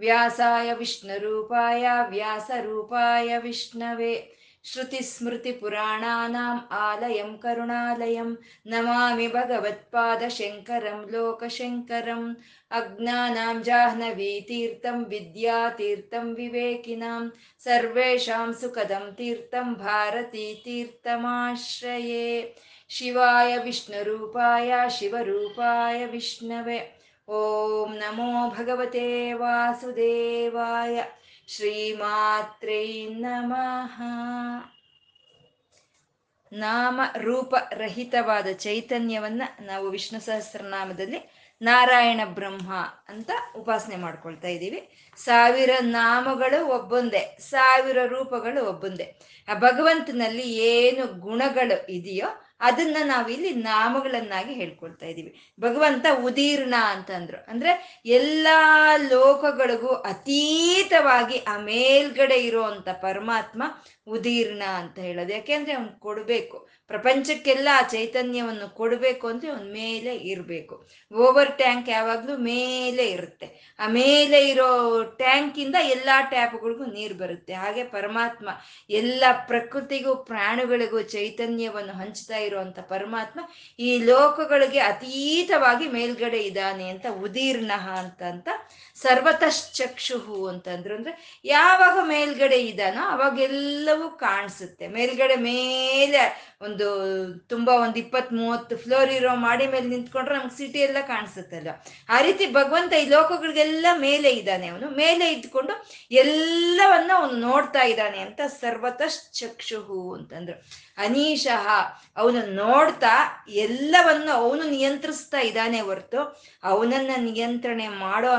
व्यासाय विष्णुरूपाय व्यासरूपाय विष्णवे श्रुतिस्मृतिपुराणानाम् आलयं करुणालयं नमामि भगवत्पादशङ्करं लोकशङ्करम् अज्ञानां जाह्नवीतीर्थं विद्यातीर्थं विवेकिनां सर्वेषां सुखदं तीर्थं भारतीतीर्थमाश्रये शिवाय विष्णुरूपाय शिवरूपाय विष्णवे ಓಂ ನಮೋ ಭಗವತೆ ವಾಸುದೇವಾಯ ಶ್ರೀಮಾತ್ರೈ ನಮಃ ನಾಮ ರೂಪ ರಹಿತವಾದ ಚೈತನ್ಯವನ್ನ ನಾವು ವಿಷ್ಣು ಸಹಸ್ರನಾಮದಲ್ಲಿ ನಾರಾಯಣ ಬ್ರಹ್ಮ ಅಂತ ಉಪಾಸನೆ ಮಾಡ್ಕೊಳ್ತಾ ಇದ್ದೀವಿ. ಸಾವಿರ ನಾಮಗಳು ಒಬ್ಬೊಂದೇ, ಸಾವಿರ ರೂಪಗಳು ಒಬ್ಬೊಂದೇ. ಆ ಭಗವಂತನಲ್ಲಿ ಏನು ಗುಣಗಳು ಇದೆಯೋ ಅದನ್ನ ನಾವಿಲ್ಲಿ ನಾಮಗಳನ್ನಾಗಿ ಹೇಳ್ಕೊಳ್ತಾ ಇದ್ದೀವಿ ಭಗವಂತ ಉದೀರ್ಣ ಅಂತಂದ್ರು. ಅಂದ್ರೆ ಎಲ್ಲಾ ಲೋಕಗಳಿಗೂ ಅತೀತವಾಗಿ ಆ ಮೇಲ್ಗಡೆ ಇರುವಂತ ಪರಮಾತ್ಮ ಉದೀರ್ಣ ಅಂತ ಹೇಳೋದು. ಯಾಕೆಂದ್ರೆ ಅವ್ನು ಕೊಡ್ಬೇಕು. ಪ್ರಪಂಚಕ್ಕೆಲ್ಲ ಆ ಚೈತನ್ಯವನ್ನು ಕೊಡಬೇಕು ಅಂದ್ರೆ ಅವನ ಮೇಲೆ ಇರಬೇಕು. ಓವರ್ ಟ್ಯಾಂಕ್ ಯಾವಾಗಲೂ ಮೇಲೆ ಇರುತ್ತೆ. ಆ ಮೇಲೆ ಇರೋ ಟ್ಯಾಂಕಿಂದ ಎಲ್ಲಾ ಟ್ಯಾಪ್ಗಳಿಗೂ ನೀರು ಬರುತ್ತೆ. ಹಾಗೆ ಪರಮಾತ್ಮ ಎಲ್ಲ ಪ್ರಕೃತಿಗೂ ಪ್ರಾಣಿಗಳಿಗೂ ಚೈತನ್ಯವನ್ನು ಹಂಚ್ತಾ ಇರುವಂತ ಪರಮಾತ್ಮ ಈ ಲೋಕಗಳಿಗೆ ಅತೀತವಾಗಿ ಮೇಲ್ಗಡೆ ಇದ್ದಾನೆ ಅಂತ ಉದೀರ್ಣ ಅಂತ ಸರ್ವತಶ್ಚಕ್ಷುಹು ಅಂತಂದ್ರು ಅಂದ್ರೆ ಯಾವಾಗ ಮೇಲ್ಗಡೆ ಇದ್ದಾನೋ ಅವಾಗೆಲ್ಲವೂ ಕಾಣಿಸುತ್ತೆ. ಮೇಲ್ಗಡೆ ಮೇಲೆ ಒಂದು ತುಂಬಾ ಒಂದು ಇಪ್ಪತ್ ಮೂವತ್ತು ಫ್ಲೋರ್ ಇರೋ ಮಾಡಿ ಮೇಲೆ ನಿಂತ್ಕೊಂಡ್ರೆ ನಮ್ಗೆ ಸಿಟಿ ಎಲ್ಲ ಕಾಣಿಸುತ್ತಲ್ವ. ಆ ರೀತಿ ಭಗವಂತ ಈ ಲೋಕಗಳಿಗೆಲ್ಲ ಮೇಲೆ ಇದ್ದಾನೆ ಅವನು. ಮೇಲೆ ಇದ್ಕೊಂಡು ಎಲ್ಲವನ್ನ ಅವನು ನೋಡ್ತಾ ಇದ್ದಾನೆ ಅಂತ ಸರ್ವತಶ್ಚಕ್ಷುಹು ಅಂತಂದ್ರು. ಅನೀಶಃ ಅವನು ನೋಡ್ತಾ ಎಲ್ಲವನ್ನು ಅವನು ನಿಯಂತ್ರಿಸ್ತಾ ಇದ್ದಾನೆ ಹೊರತು ಅವನನ್ನ ನಿಯಂತ್ರಣೆ ಮಾಡೋ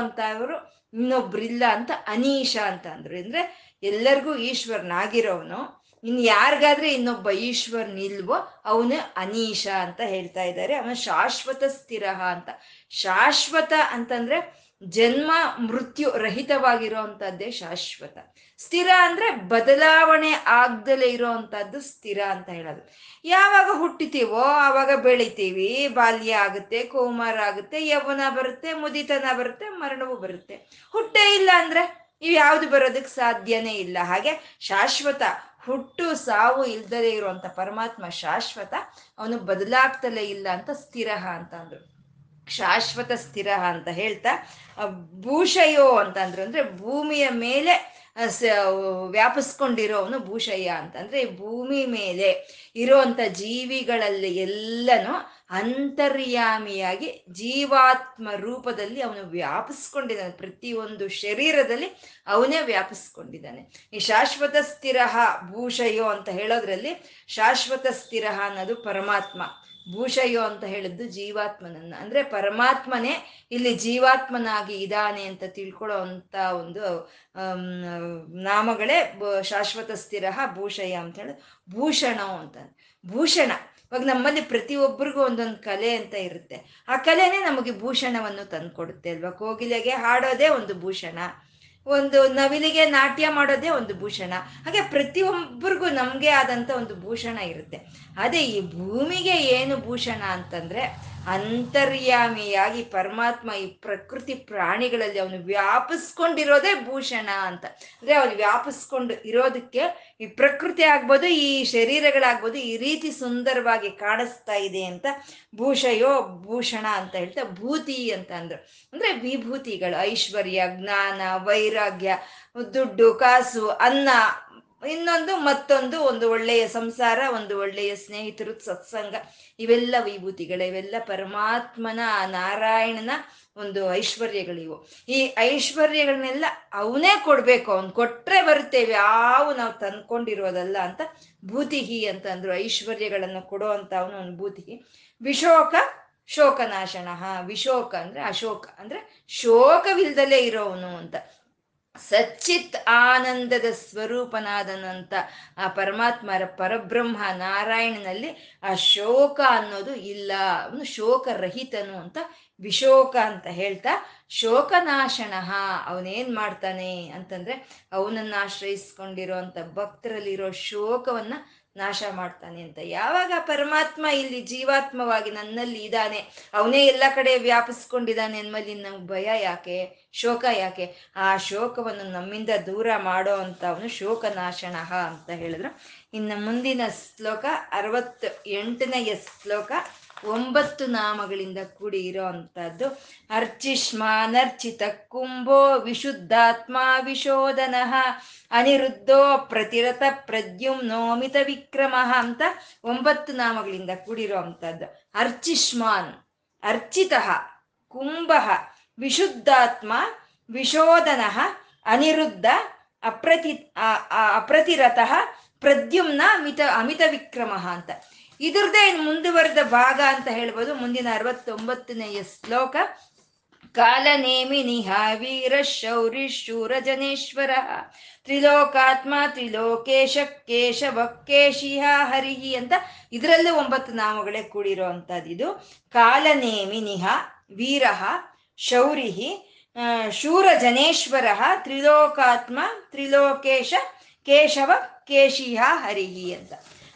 ಇನ್ನೊಬ್ರಿಲ್ಲ ಅಂತ ಅನೀಶ ಅಂತ ಅಂದ್ರು. ಅಂದ್ರೆ ಎಲ್ಲರಿಗೂ ಈಶ್ವರನಾಗಿರೋವನು. ಇನ್ ಯಾರಿಗಾದ್ರೆ ಇನ್ನೊಬ್ಬ ಈಶ್ವರ್ ನಿಲ್ವೋ ಅವನು ಅನೀಶ ಅಂತ ಹೇಳ್ತಾ ಇದ್ದಾರೆ. ಅವನು ಶಾಶ್ವತ ಸ್ಥಿರ ಅಂತ. ಶಾಶ್ವತ ಅಂತಂದ್ರೆ ಜನ್ಮ ಮೃತ್ಯು ರಹಿತವಾಗಿರುವಂತಹದ್ದೇ ಶಾಶ್ವತ. ಸ್ಥಿರ ಅಂದ್ರೆ ಬದಲಾವಣೆ ಆಗ್ದಲೇ ಇರೋವಂಥದ್ದು ಸ್ಥಿರ ಅಂತ ಹೇಳೋದು. ಯಾವಾಗ ಹುಟ್ಟಿತೀವೋ ಆವಾಗ ಬೆಳಿತೀವಿ. ಬಾಲ್ಯ ಆಗುತ್ತೆ, ಕೌಮಾರ ಆಗುತ್ತೆ, ಯೌವನ ಬರುತ್ತೆ, ಮುದಿತನ ಬರುತ್ತೆ, ಮರಣವೂ ಬರುತ್ತೆ. ಹುಟ್ಟೇ ಇಲ್ಲ ಅಂದ್ರೆ ಇವು ಯಾವ್ದು ಬರೋದಕ್ಕೆ ಸಾಧ್ಯನೇ ಇಲ್ಲ. ಹಾಗೆ ಶಾಶ್ವತ, ಹುಟ್ಟು, ಸಾವು ಇಲ್ದಲೇ ಇರುವಂತ ಪರಮಾತ್ಮ ಶಾಶ್ವತ, ಅವನು ಬದಲಾಗ್ತಲೇ ಇಲ್ಲ ಅಂತ ಸ್ಥಿರ ಅಂತ ಅಂದ್ರು. ಶಾಶ್ವತ ಸ್ಥಿರ ಅಂತ ಹೇಳ್ತಾ ಭೂಷಯೋ ಅಂತ ಅಂದ್ರು ಭೂಮಿಯ ಮೇಲೆ ವ್ಯಾಪಿಸ್ಕೊಂಡಿರೋವನು ಭೂಷಯ್ಯ ಅಂತ ಅಂದ್ರೆ ಭೂಮಿ ಮೇಲೆ ಇರುವಂತ ಜೀವಿಗಳಲ್ಲಿ ಎಲ್ಲನೂ ಅಂತರ್ಯಾಮಿಯಾಗಿ ಜೀವಾತ್ಮ ರೂಪದಲ್ಲಿ ಅವನು ವ್ಯಾಪಿಸ್ಕೊಂಡಿದ್ದಾನೆ. ಪ್ರತಿಯೊಂದು ಶರೀರದಲ್ಲಿ ಅವನೇ ವ್ಯಾಪಿಸ್ಕೊಂಡಿದ್ದಾನೆ. ಈ ಶಾಶ್ವತ ಸ್ಥಿರ ಭೂಷಯೋ ಅಂತ ಹೇಳೋದ್ರಲ್ಲಿ ಶಾಶ್ವತ ಸ್ಥಿರ ಅನ್ನೋದು ಪರಮಾತ್ಮ. ಭೂಷಯೋ ಅಂತ ಹೇಳಿದ್ದು ಜೀವಾತ್ಮನನ್ನ. ಅಂದ್ರೆ ಪರಮಾತ್ಮನೇ ಇಲ್ಲಿ ಜೀವಾತ್ಮನಾಗಿ ಇದ್ದಾನೆ ಅಂತ ತಿಳ್ಕೊಳ್ಳೋ ಅಂತ ಒಂದು ನಾಮಗಳೇ ಶಾಶ್ವತ ಸ್ಥಿರ ಭೂಷಯ ಅಂತ ಹೇಳಿ ಭೂಷಣ ಅಂತ. ಭೂಷಣ. ಇವಾಗ ನಮ್ಮಲ್ಲಿ ಪ್ರತಿಯೊಬ್ಬರಿಗೂ ಒಂದೊಂದು ಕಲೆ ಅಂತ ಇರುತ್ತೆ. ಆ ಕಲೆನೇ ನಮಗೆ ಭೂಷಣವನ್ನು ತಂದ್ಕೊಡುತ್ತೆ ಅಲ್ವಾ? ಕೋಗಿಲೆಗೆ ಹಾಡೋದೇ ಒಂದು ಭೂಷಣ. ಒಂದು ನವಿಲಿಗೆ ನಾಟ್ಯ ಮಾಡೋದೇ ಒಂದು ಭೂಷಣ. ಹಾಗೆ ಪ್ರತಿಯೊಬ್ಬರಿಗೂ ನಮಗೆ ಆದಂತ ಒಂದು ಭೂಷಣ ಇರುತ್ತೆ. ಅದೇ ಈ ಭೂಮಿಗೆ ಏನು ಭೂಷಣ ಅಂತಂದ್ರೆ ಅಂತರ್ಯಾಮಿಯಾಗಿ ಪರಮಾತ್ಮ ಈ ಪ್ರಕೃತಿ ಪ್ರಾಣಿಗಳಲ್ಲಿ ಅವನು ವ್ಯಾಪಿಸ್ಕೊಂಡಿರೋದೇ ಭೂಷಣ ಅಂತ. ಅಂದ್ರೆ ಅವನು ವ್ಯಾಪಿಸ್ಕೊಂಡು ಇರೋದಕ್ಕೆ ಈ ಪ್ರಕೃತಿ ಆಗ್ಬೋದು, ಈ ಶರೀರಗಳಾಗ್ಬೋದು, ಈ ರೀತಿ ಸುಂದರವಾಗಿ ಕಾಣಿಸ್ತಾ ಇದೆ ಅಂತ ಭೂಷಯೋ ಭೂಷಣ ಅಂತ ಹೇಳ್ತಾ ಭೂತಿ ಅಂತ ಅಂದ್ರು. ಅಂದ್ರೆ ವಿಭೂತಿಗಳು, ಐಶ್ವರ್ಯ, ಜ್ಞಾನ, ವೈರಾಗ್ಯ, ದುಡ್ಡು, ಕಾಸು, ಅನ್ನ ಇನ್ನೊಂದು ಮತ್ತೊಂದು ಒಂದು ಒಳ್ಳೆಯ ಸಂಸಾರ, ಒಂದು ಒಳ್ಳೆಯ ಸ್ನೇಹಿತರು, ಸತ್ಸಂಗ. ಇವೆಲ್ಲ ವಿಭೂತಿಗಳು, ಇವೆಲ್ಲ ಪರಮಾತ್ಮನ, ನಾರಾಯಣನ ಒಂದು ಐಶ್ವರ್ಯಗಳಿವು. ಈ ಐಶ್ವರ್ಯಗಳನ್ನೆಲ್ಲ ಅವನೇ ಕೊಡ್ಬೇಕು, ಅವ್ನು ಕೊಟ್ಟರೆ ಬರುತ್ತೇವೆ. ಯಾವ ನಾವು ತಂದ್ಕೊಂಡಿರೋದಲ್ಲ ಅಂತ ಭೂತಿಹಿ ಅಂತ ಅಂದ್ರು ಐಶ್ವರ್ಯಗಳನ್ನು ಕೊಡೋ ಅಂತ ಅವನು ಒಂದು ಭೂತಿಹಿ. ವಿಶೋಕ, ಶೋಕನಾಶನ. ವಿಶೋಕ ಅಂದ್ರೆ ಅಶೋಕ, ಅಂದ್ರೆ ಶೋಕವಿಲ್ದಲೇ ಇರೋವನು ಅಂತ. ಸಚ್ಚಿತ್ ಆನಂದದ ಸ್ವರೂಪನಾದನಂತ ಆ ಪರಮಾತ್ಮರ ಪರಬ್ರಹ್ಮ ನಾರಾಯಣನಲ್ಲಿ ಆ ಶೋಕ ಅನ್ನೋದು ಇಲ್ಲ. ಅವನು ಶೋಕರಹಿತನು ಅಂತ ವಿಶೋಕ ಅಂತ ಹೇಳ್ತಾ, ಶೋಕನಾಶನ ಅವನೇನ್ ಮಾಡ್ತಾನೆ ಅಂತಂದ್ರೆ ಅವನನ್ನ ಆಶ್ರಯಿಸ್ಕೊಂಡಿರೋ ಅಂತ ಭಕ್ತರಲ್ಲಿರೋ ಶೋಕವನ್ನ ನಾಶ ಮಾಡ್ತಾನೆ ಅಂತ. ಯಾವಾಗ ಪರಮಾತ್ಮ ಇಲ್ಲಿ ಜೀವಾತ್ಮವಾಗಿ ನನ್ನಲ್ಲಿ ಇದ್ದಾನೆ, ಅವನೇ ಎಲ್ಲ ಕಡೆ ವ್ಯಾಪಿಸ್ಕೊಂಡಿದ್ದಾನೆ ಅನ್ಮಲ್ಲಿ ನಂಗೆ ಭಯ ಯಾಕೆ? ಶೋಕ ಯಾಕೆ? ಆ ಶೋಕವನ್ನು ನಮ್ಮಿಂದ ದೂರ ಮಾಡೋ ಅಂತ ಅವನು ಶೋಕನಾಶನ ಅಂತ ಹೇಳಿದ್ರು. ಇನ್ನು ಮುಂದಿನ ಶ್ಲೋಕ ಅರವತ್ತು ಎಂಟನೆಯ ಶ್ಲೋಕ ಒಂಬತ್ತು ನಾಮಗಳಿಂದ ಕೂಡಿ ಇರೋ ಅಂಥದ್ದು ಅರ್ಚಿಷ್ಮಾನರ್ಚಿತ ಕುಂಭೋ ವಿಶುದ್ಧಾತ್ಮ ವಿಶೋಧನ ಅನಿರುದ್ಧೋ ಪ್ರತಿರತ ಪ್ರದ್ಯುಮ್ನೋಮಿತ ವಿಕ್ರಮ ಅಂತ ಒಂಬತ್ತು ನಾಮಗಳಿಂದ ಕೂಡಿರೋ ಅಂಥದ್ದು. ಅರ್ಚಿಷ್ಮಾನ್ ಅರ್ಚಿತ ಕುಂಭ ವಿಶುದ್ಧಾತ್ಮ ವಿಶೋಧನ ಅನಿರುದ್ಧ ಅಪ್ರತಿ ಅಪ್ರತಿರತಃ ಪ್ರದ್ಯುಮ್ನ ಮಿತ ಅಮಿತ ವಿಕ್ರಮ ಅಂತ. ಇದ್ರದ್ದೇ ಮುಂದುವರೆದ ಭಾಗ ಅಂತ ಹೇಳ್ಬೋದು. ಮುಂದಿನ ಅರವತ್ತೊಂಬತ್ತನೆಯ ಶ್ಲೋಕ. ಕಾಲನೇಮಿ ನಿಹಾವೀರ ಶೌರಿ ಶೂರ ಜನೇಶ್ವರ ತ್ರಿಲೋಕಾತ್ಮ ತ್ರಿಲೋಕೇಶ ಕೇಶವ ಕೇಶಿಹ ಹರಿಹಿ ಅಂತ ಇದರಲ್ಲೂ ಒಂಬತ್ತು ನಾಮಗಳೇ ಕೂಡಿರೋ ಅಂಥದ್ದು ಇದು. ಕಾಲನೇಮಿ ನಿಹ ವೀರ ಶೌರಿಹಿ ಶೂರ ಜನೇಶ್ವರ ತ್ರಿಲೋಕಾತ್ಮ ತ್ರಿಲೋಕೇಶ ಕೇಶವ ಕೇಶಿಹ ಹರಿಹಿ ಅಂತ.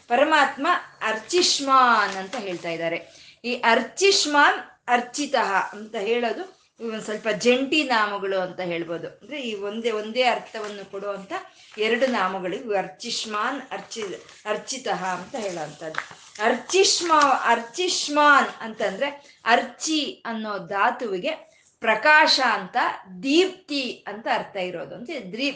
ಪರಮಾತ್ಮ ಅರ್ಚಿಷ್ಮಾನ್ ಅಂತ ಹೇಳ್ತಾ ಇದ್ದಾರೆ. ಈ ಅರ್ಚಿಷ್ಮಾನ್ ಅರ್ಚಿತ ಅಂತ ಹೇಳೋದು ಒಂದು ಸ್ವಲ್ಪ ಜಂಟಿ ನಾಮಗಳು ಅಂತ ಹೇಳ್ಬೋದು. ಅಂದ್ರೆ ಈ ಒಂದೇ ಒಂದೇ ಅರ್ಥವನ್ನು ಕೊಡುವಂತ ಎರಡು ನಾಮಗಳು ಇವು. ಅರ್ಚಿಷ್ಮಾನ್ ಅರ್ಚಿ, ಅರ್ಚಿತ ಅಂತ ಹೇಳೋವಂಥದ್ದು ಅರ್ಚಿಷ್ಮಾ, ಅರ್ಚಿಷ್ಮಾನ್ ಅಂತಂದ್ರೆ ಅರ್ಚಿ ಅನ್ನೋ ಧಾತುವಿಗೆ ಪ್ರಕಾಶ ಅಂತ ದೀಪ್ತಿ ಅಂತ ಅರ್ಥ ಇರೋದು. ಅಂತ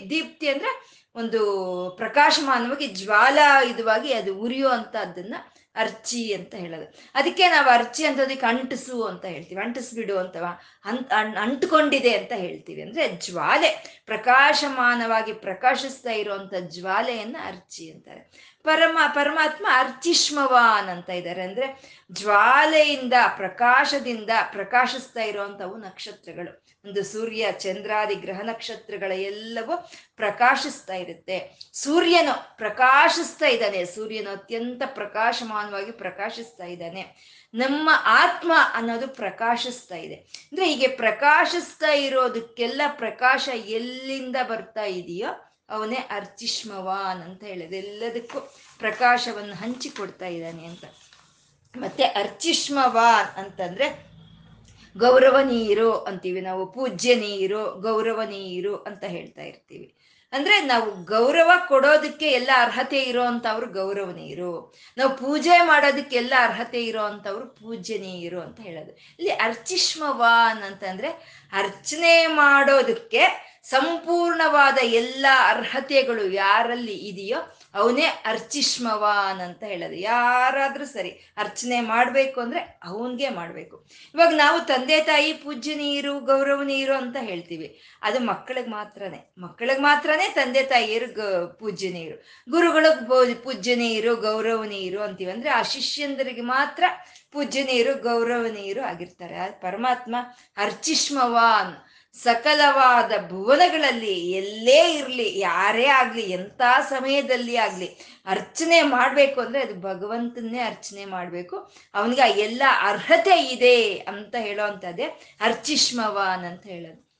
ದೀಪ್ತಿ ಅಂದ್ರೆ ಒಂದು ಪ್ರಕಾಶಮಾನವಾಗಿ ಜ್ವಾಲಾ ಇದುವಾಗಿ ಅದು ಉರಿಯೋ ಅದನ್ನ ಅರ್ಚಿ ಅಂತ ಹೇಳೋದು. ಅದಕ್ಕೆ ನಾವು ಅರ್ಚಿ ಅಂತದಕ್ಕೆ ಅಂಟಿಸು ಅಂತ ಹೇಳ್ತೀವಿ. ಅಂಟಿಸ್ಬಿಡು ಅಂತವ. ಅಂಟ್ ಅಂಟ್ಕೊಂಡಿದೆ ಅಂತ ಹೇಳ್ತೀವಿ. ಅಂದ್ರೆ ಜ್ವಾಲೆ, ಪ್ರಕಾಶಮಾನವಾಗಿ ಪ್ರಕಾಶಿಸ್ತಾ ಇರುವಂತ ಜ್ವಾಲೆಯನ್ನ ಅರ್ಚಿ ಅಂತಾರೆ. ಪರಮ ಪರಮಾತ್ಮ ಅರ್ಚಿಷ್ಮವಾನ್ ಅಂತ ಇದ್ದಾರೆ. ಅಂದ್ರೆ ಜ್ವಾಲೆಯಿಂದ, ಪ್ರಕಾಶದಿಂದ ಪ್ರಕಾಶಿಸ್ತಾ ಇರುವಂತವು ನಕ್ಷತ್ರಗಳು. ಒಂದು ಸೂರ್ಯ, ಚಂದ್ರಾದಿ ಗ್ರಹ ನಕ್ಷತ್ರಗಳ ಎಲ್ಲವೂ ಪ್ರಕಾಶಿಸ್ತಾ ಇರುತ್ತೆ. ಸೂರ್ಯನು ಪ್ರಕಾಶಿಸ್ತಾ ಇದ್ದಾನೆ. ಸೂರ್ಯನು ಅತ್ಯಂತ ಪ್ರಕಾಶಮಾನವಾಗಿ ಪ್ರಕಾಶಿಸ್ತಾ ಇದ್ದಾನೆ. ನಮ್ಮ ಆತ್ಮ ಅನ್ನೋದು ಪ್ರಕಾಶಿಸ್ತಾ ಇದೆ. ಅಂದ್ರೆ ಹೀಗೆ ಪ್ರಕಾಶಿಸ್ತಾ ಇರೋದಕ್ಕೆಲ್ಲ ಪ್ರಕಾಶ ಎಲ್ಲಿಂದ ಬರ್ತಾ ಇದೆಯೋ ಅವನೇ ಅರ್ಚಿಷ್ಮವಾನ್ ಅಂತ ಹೇಳಿದೆ ಎಲ್ಲದಕ್ಕೂ ಪ್ರಕಾಶವನ್ನು ಹಂಚಿಕೊಡ್ತಾ ಇದ್ದಾನೆ ಅಂತ. ಮತ್ತೆ ಅರ್ಚಿಷ್ಮವಾನ್ ಅಂತಂದ್ರೆ ಗೌರವನೀಯರು ಅಂತೀವಿ ನಾವು, ಪೂಜ್ಯನೀಯರು, ಗೌರವನೀಯರು ಅಂತ ಹೇಳ್ತಾ ಇರ್ತೀವಿ. ಅಂದ್ರೆ ನಾವು ಗೌರವ ಕೊಡೋದಕ್ಕೆ ಎಲ್ಲ ಅರ್ಹತೆ ಇರೋ ಅಂತವ್ರು ಗೌರವನೀಯರು. ನಾವು ಪೂಜೆ ಮಾಡೋದಕ್ಕೆ ಎಲ್ಲ ಅರ್ಹತೆ ಇರೋ ಅಂತವ್ರು ಪೂಜ್ಯನೀಯರು ಅಂತ ಹೇಳೋದು. ಇಲ್ಲಿ ಅರ್ಚಿಷ್ಮವಾನ್ ಅಂತಂದ್ರೆ ಅರ್ಚನೆ ಮಾಡೋದಕ್ಕೆ ಸಂಪೂರ್ಣವಾದ ಎಲ್ಲ ಅರ್ಹತೆಗಳು ಯಾರಲ್ಲಿ ಇದೆಯೋ ಅವನೇ ಅರ್ಚಿಷ್ಮವಾನ್ ಅಂತ ಹೇಳೋದು. ಯಾರಾದ್ರೂ ಸರಿ ಅರ್ಚನೆ ಮಾಡಬೇಕು ಅಂದ್ರೆ ಅವನಿಗೆ ಮಾಡಬೇಕು. ಇವಾಗ ನಾವು ತಂದೆ ತಾಯಿ ಪೂಜ್ಯನಿಯಿರು ಗೌರವ ನೀರು ಅಂತ ಹೇಳ್ತೀವಿ. ಅದು ಮಕ್ಕಳಿಗೆ ಮಾತ್ರನೇ. ಮಕ್ಕಳಿಗೆ ಮಾತ್ರನೇ ತಂದೆ ತಾಯಿಯರು ಗ ಪೂಜ್ಯನೀಯರು ಗುರುಗಳಿಗೆ ಪೂಜ್ಯನೀಯರು ಗೌರವನೀಯರು ಅಂತೀವಿ ಅಂದ್ರೆ ಆ ಶಿಷ್ಯಂದರಿಗೆ ಮಾತ್ರ ಪೂಜ್ಯನೀಯರು ಗೌರವನೀಯರು ಆಗಿರ್ತಾರೆ. ಪರಮಾತ್ಮ ಅರ್ಚಿಷ್ಮವಾನ್ ಸಕಲವಾದ ಭುವನಗಳಲ್ಲಿ ಎಲ್ಲೇ ಇರಲಿ, ಯಾರೇ ಆಗಲಿ, ಎಂಥ ಸಮಯದಲ್ಲಿ ಆಗಲಿ ಅರ್ಚನೆ ಮಾಡಬೇಕು ಅಂದ್ರೆ ಅದು ಭಗವಂತನ್ನೇ ಅರ್ಚನೆ ಮಾಡಬೇಕು. ಅವನಿಗೆ ಎಲ್ಲ ಅರ್ಹತೆ ಇದೆ ಅಂತ ಹೇಳೋ ಅಂಥದ್ದೇ ಅರ್ಚಿಷ್ಮವಾನ್ ಅಂತ ಹೇಳೋದು.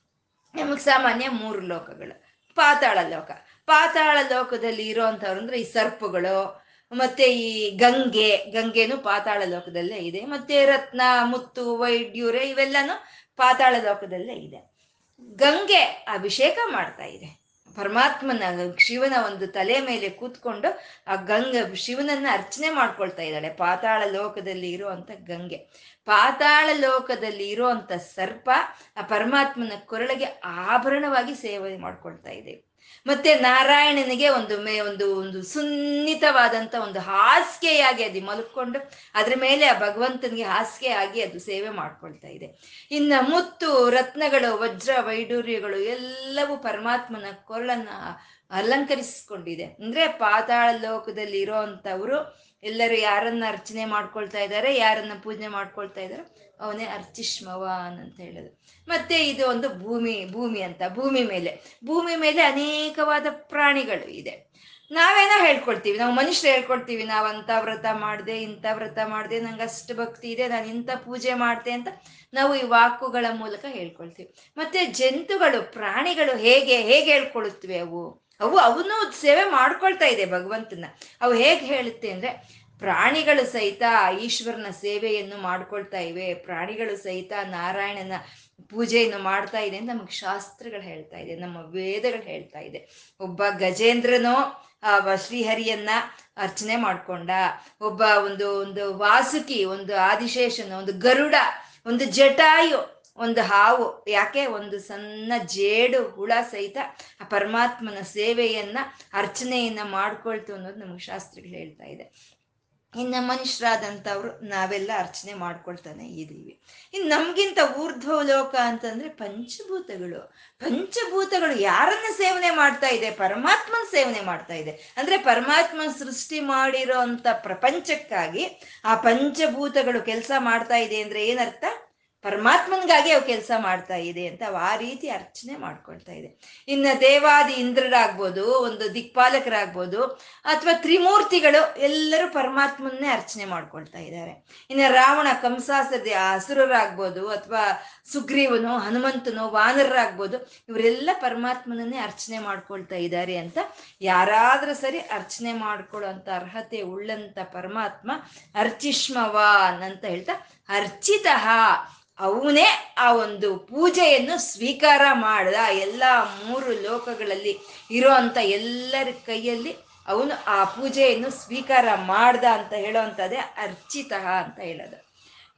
ನಮಗೆ ಸಾಮಾನ್ಯ ಮೂರು ಲೋಕಗಳು. ಪಾತಾಳ ಲೋಕ. ಪಾತಾಳ ಲೋಕದಲ್ಲಿ ಇರೋವಂಥವ್ರು ಅಂದ್ರೆ ಈ ಸರ್ಪಗಳು, ಮತ್ತೆ ಈ ಗಂಗೆ. ಗಂಗೆನು ಪಾತಾಳ ಲೋಕದಲ್ಲೇ ಇದೆ. ಮತ್ತೆ ರತ್ನ, ಮುತ್ತು ವೈಡ್ಯೂರೆ ಇವೆಲ್ಲನೂ ಪಾತಾಳ ಲೋಕದಲ್ಲೇ ಇದೆ. ಗಂಗೆ ಅಭಿಷೇಕ ಮಾಡ್ತಾ ಇದೆ. ಪರಮಾತ್ಮನ ಶಿವನ ಒಂದು ತಲೆ ಮೇಲೆ ಕೂತ್ಕೊಂಡು ಆ ಗಂಗ ಶಿವನನ್ನ ಅರ್ಚನೆ ಮಾಡ್ಕೊಳ್ತಾ ಇದ್ದಾಳೆ. ಪಾತಾಳ ಲೋಕದಲ್ಲಿ ಇರುವಂತ ಗಂಗೆ. ಪಾತಾಳ ಲೋಕದಲ್ಲಿ ಇರುವಂತ ಸರ್ಪ ಆ ಪರಮಾತ್ಮನ ಕೊರಳಿಗೆ ಆಭರಣವಾಗಿ ಸೇವೆ ಮಾಡ್ಕೊಳ್ತಾ ಇದೆ. ಮತ್ತೆ ನಾರಾಯಣನಿಗೆ ಒಂದು ಮೇ, ಒಂದು ಒಂದು ಸುನ್ನಿತವಾದಂತ ಒಂದು ಹಾಸಿಗೆಯಾಗಿ ಅದು ಮಲ್ಕೊಂಡು ಅದ್ರ ಮೇಲೆ ಆ ಭಗವಂತನಿಗೆ ಹಾಸಿಗೆ ಅದು ಸೇವೆ ಮಾಡ್ಕೊಳ್ತಾ ಇದೆ. ಇನ್ನು ಮುತ್ತು ರತ್ನಗಳು, ವಜ್ರ ವೈಡೂರ್ಯಗಳು ಎಲ್ಲವೂ ಪರಮಾತ್ಮನ ಕೊರಳನ್ನ ಅಲಂಕರಿಸ್ಕೊಂಡಿದೆ. ಅಂದ್ರೆ ಪಾತಾಳ ಲೋಕದಲ್ಲಿ ಇರೋ ಅಂಥವ್ರು ಎಲ್ಲರೂ ಯಾರನ್ನ ಅರ್ಚನೆ ಮಾಡ್ಕೊಳ್ತಾ ಇದ್ದಾರೆ, ಯಾರನ್ನ ಪೂಜೆ ಮಾಡ್ಕೊಳ್ತಾ ಇದ್ದಾರೆ ಅವನೇ ಅರ್ಚಿಷ್ಮವಾನ್ ಅಂತ ಹೇಳೋದು. ಮತ್ತೆ ಇದು ಒಂದು ಭೂಮಿ ಭೂಮಿ ಅಂತ, ಭೂಮಿ ಮೇಲೆ. ಭೂಮಿ ಮೇಲೆ ಅನೇಕವಾದ ಪ್ರಾಣಿಗಳು ಇದೆ. ನಾವೇನೋ ಹೇಳ್ಕೊಳ್ತೀವಿ, ನಾವು ಮನುಷ್ಯರು ಹೇಳ್ಕೊಡ್ತೀವಿ ನಾವು ಅಂತ ವ್ರತ ಮಾಡಿದೆ, ಇಂಥ ವ್ರತ ಮಾಡಿದೆ ನಂಗೆ ಅಷ್ಟು ಭಕ್ತಿ ಇದೆ, ನಾನು ಇಂಥ ಪೂಜೆ ಮಾಡಿದೆ ಅಂತ ನಾವು ಈ ವಾಕುಗಳ ಮೂಲಕ ಹೇಳ್ಕೊಳ್ತೀವಿ. ಮತ್ತೆ ಜಂತುಗಳು, ಪ್ರಾಣಿಗಳು ಹೇಗೆ ಹೇಗೆ ಹೇಳ್ಕೊಳುತ್ತವೆ ಅವು? ಅವು ಅವನು ಸೇವೆ ಮಾಡ್ಕೊಳ್ತಾ ಇದೆ ಭಗವಂತನ. ಅವು ಹೇಗೆ ಹೇಳುತ್ತೆ ಅಂದ್ರೆ, ಪ್ರಾಣಿಗಳು ಸಹಿತ ಈಶ್ವರನ ಸೇವೆಯನ್ನು ಮಾಡ್ಕೊಳ್ತಾ ಇವೆ, ಪ್ರಾಣಿಗಳು ಸಹಿತ ನಾರಾಯಣನ ಪೂಜೆಯನ್ನು ಮಾಡ್ತಾ ಇದೆ ಅಂತ ನಮಗೆ ಶಾಸ್ತ್ರಗಳು ಹೇಳ್ತಾ ಇದೆ, ನಮ್ಮ ವೇದಗಳು ಹೇಳ್ತಾ ಇದೆ. ಒಬ್ಬ ಗಜೇಂದ್ರನೋ ಶ್ರೀಹರಿಯನ್ನ ಅರ್ಚನೆ ಮಾಡ್ಕೊಂಡ, ಒಬ್ಬ ಒಂದು ಒಂದು ವಾಸುಕಿ, ಒಂದು ಆದಿಶೇಷನ, ಒಂದು ಗರುಡ, ಒಂದು ಜಟಾಯು ಒಂದು ಹಾವು, ಯಾಕೆ? ಒಂದು ಸಣ್ಣ ಜೇಡು ಹುಳ ಸಹಿತ ಆ ಪರಮಾತ್ಮನ ಸೇವೆಯನ್ನ, ಅರ್ಚನೆಯನ್ನ ಮಾಡ್ಕೊಳ್ತು ಅನ್ನೋದು ನಮ್ಗೆ ಶಾಸ್ತ್ರಗಳು ಹೇಳ್ತಾ ಇದೆ. ಇನ್ನು ಮನುಷ್ಯರಾದಂಥವ್ರು ನಾವೆಲ್ಲ ಅರ್ಚನೆ ಮಾಡ್ಕೊಳ್ತಾನೆ ಇದ್ದೀವಿ. ಇನ್ನು ನಮಗಿಂತ ಊರ್ಧ್ವ ಲೋಕ ಅಂತಂದ್ರೆ ಪಂಚಭೂತಗಳು. ಪಂಚಭೂತಗಳು ಯಾರನ್ನ ಸೇವನೆ ಮಾಡ್ತಾ ಇದೆ? ಪರಮಾತ್ಮನ ಸೇವನೆ ಮಾಡ್ತಾ ಇದೆ. ಅಂದ್ರೆ ಪರಮಾತ್ಮ ಸೃಷ್ಟಿ ಮಾಡಿರೋ ಅಂತ ಪ್ರಪಂಚಕ್ಕಾಗಿ ಆ ಪಂಚಭೂತಗಳು ಕೆಲಸ ಮಾಡ್ತಾ ಇದೆ ಅಂದ್ರೆ ಏನರ್ಥ? ಪರಮಾತ್ಮನ್ಗಾಗಿ ಅವು ಕೆಲಸ ಮಾಡ್ತಾ ಇದೆ ಅಂತ ಆ ರೀತಿ ಅರ್ಚನೆ ಮಾಡ್ಕೊಳ್ತಾ ಇದೆ. ಇನ್ನು ದೇವಾದಿ ಇಂದ್ರರಾಗ್ಬೋದು, ಒಂದು ದಿಕ್ಪಾಲಕರಾಗ್ಬೋದು, ಅಥವಾ ತ್ರಿಮೂರ್ತಿಗಳು ಎಲ್ಲರೂ ಪರಮಾತ್ಮನ್ನೇ ಅರ್ಚನೆ ಮಾಡ್ಕೊಳ್ತಾ ಇದ್ದಾರೆ. ಇನ್ನು ರಾವಣ ಕಂಸಾಸದ ಹಸುರರಾಗ್ಬೋದು ಅಥವಾ ಸುಗ್ರೀವನು, ಹನುಮಂತನು, ವಾನರರಾಗ್ಬೋದು, ಇವರೆಲ್ಲ ಪರಮಾತ್ಮನನ್ನೇ ಅರ್ಚನೆ ಮಾಡ್ಕೊಳ್ತಾ ಇದ್ದಾರೆ ಅಂತ ಯಾರಾದ್ರೂ ಸರಿ ಅರ್ಚನೆ ಮಾಡ್ಕೊಳ್ಳೋ ಅರ್ಹತೆ ಉಳ್ಳಂತ ಪರಮಾತ್ಮ ಅರ್ಚಿಷ್ಮವಾನ್ ಅಂತ ಹೇಳ್ತಾ ಅರ್ಚಿತಃ ಅವನೇ ಆ ಒಂದು ಪೂಜೆಯನ್ನು ಸ್ವೀಕಾರ ಮಾಡಿದ. ಎಲ್ಲ ಮೂರು ಲೋಕಗಳಲ್ಲಿ ಇರೋ ಅಂತ ಎಲ್ಲರ ಕೈಯಲ್ಲಿ ಅವನು ಆ ಪೂಜೆಯನ್ನು ಸ್ವೀಕಾರ ಮಾಡ್ದ ಅಂತ ಹೇಳೋವಂಥದ್ದೇ ಅರ್ಚಿತ ಅಂತ ಹೇಳೋದು.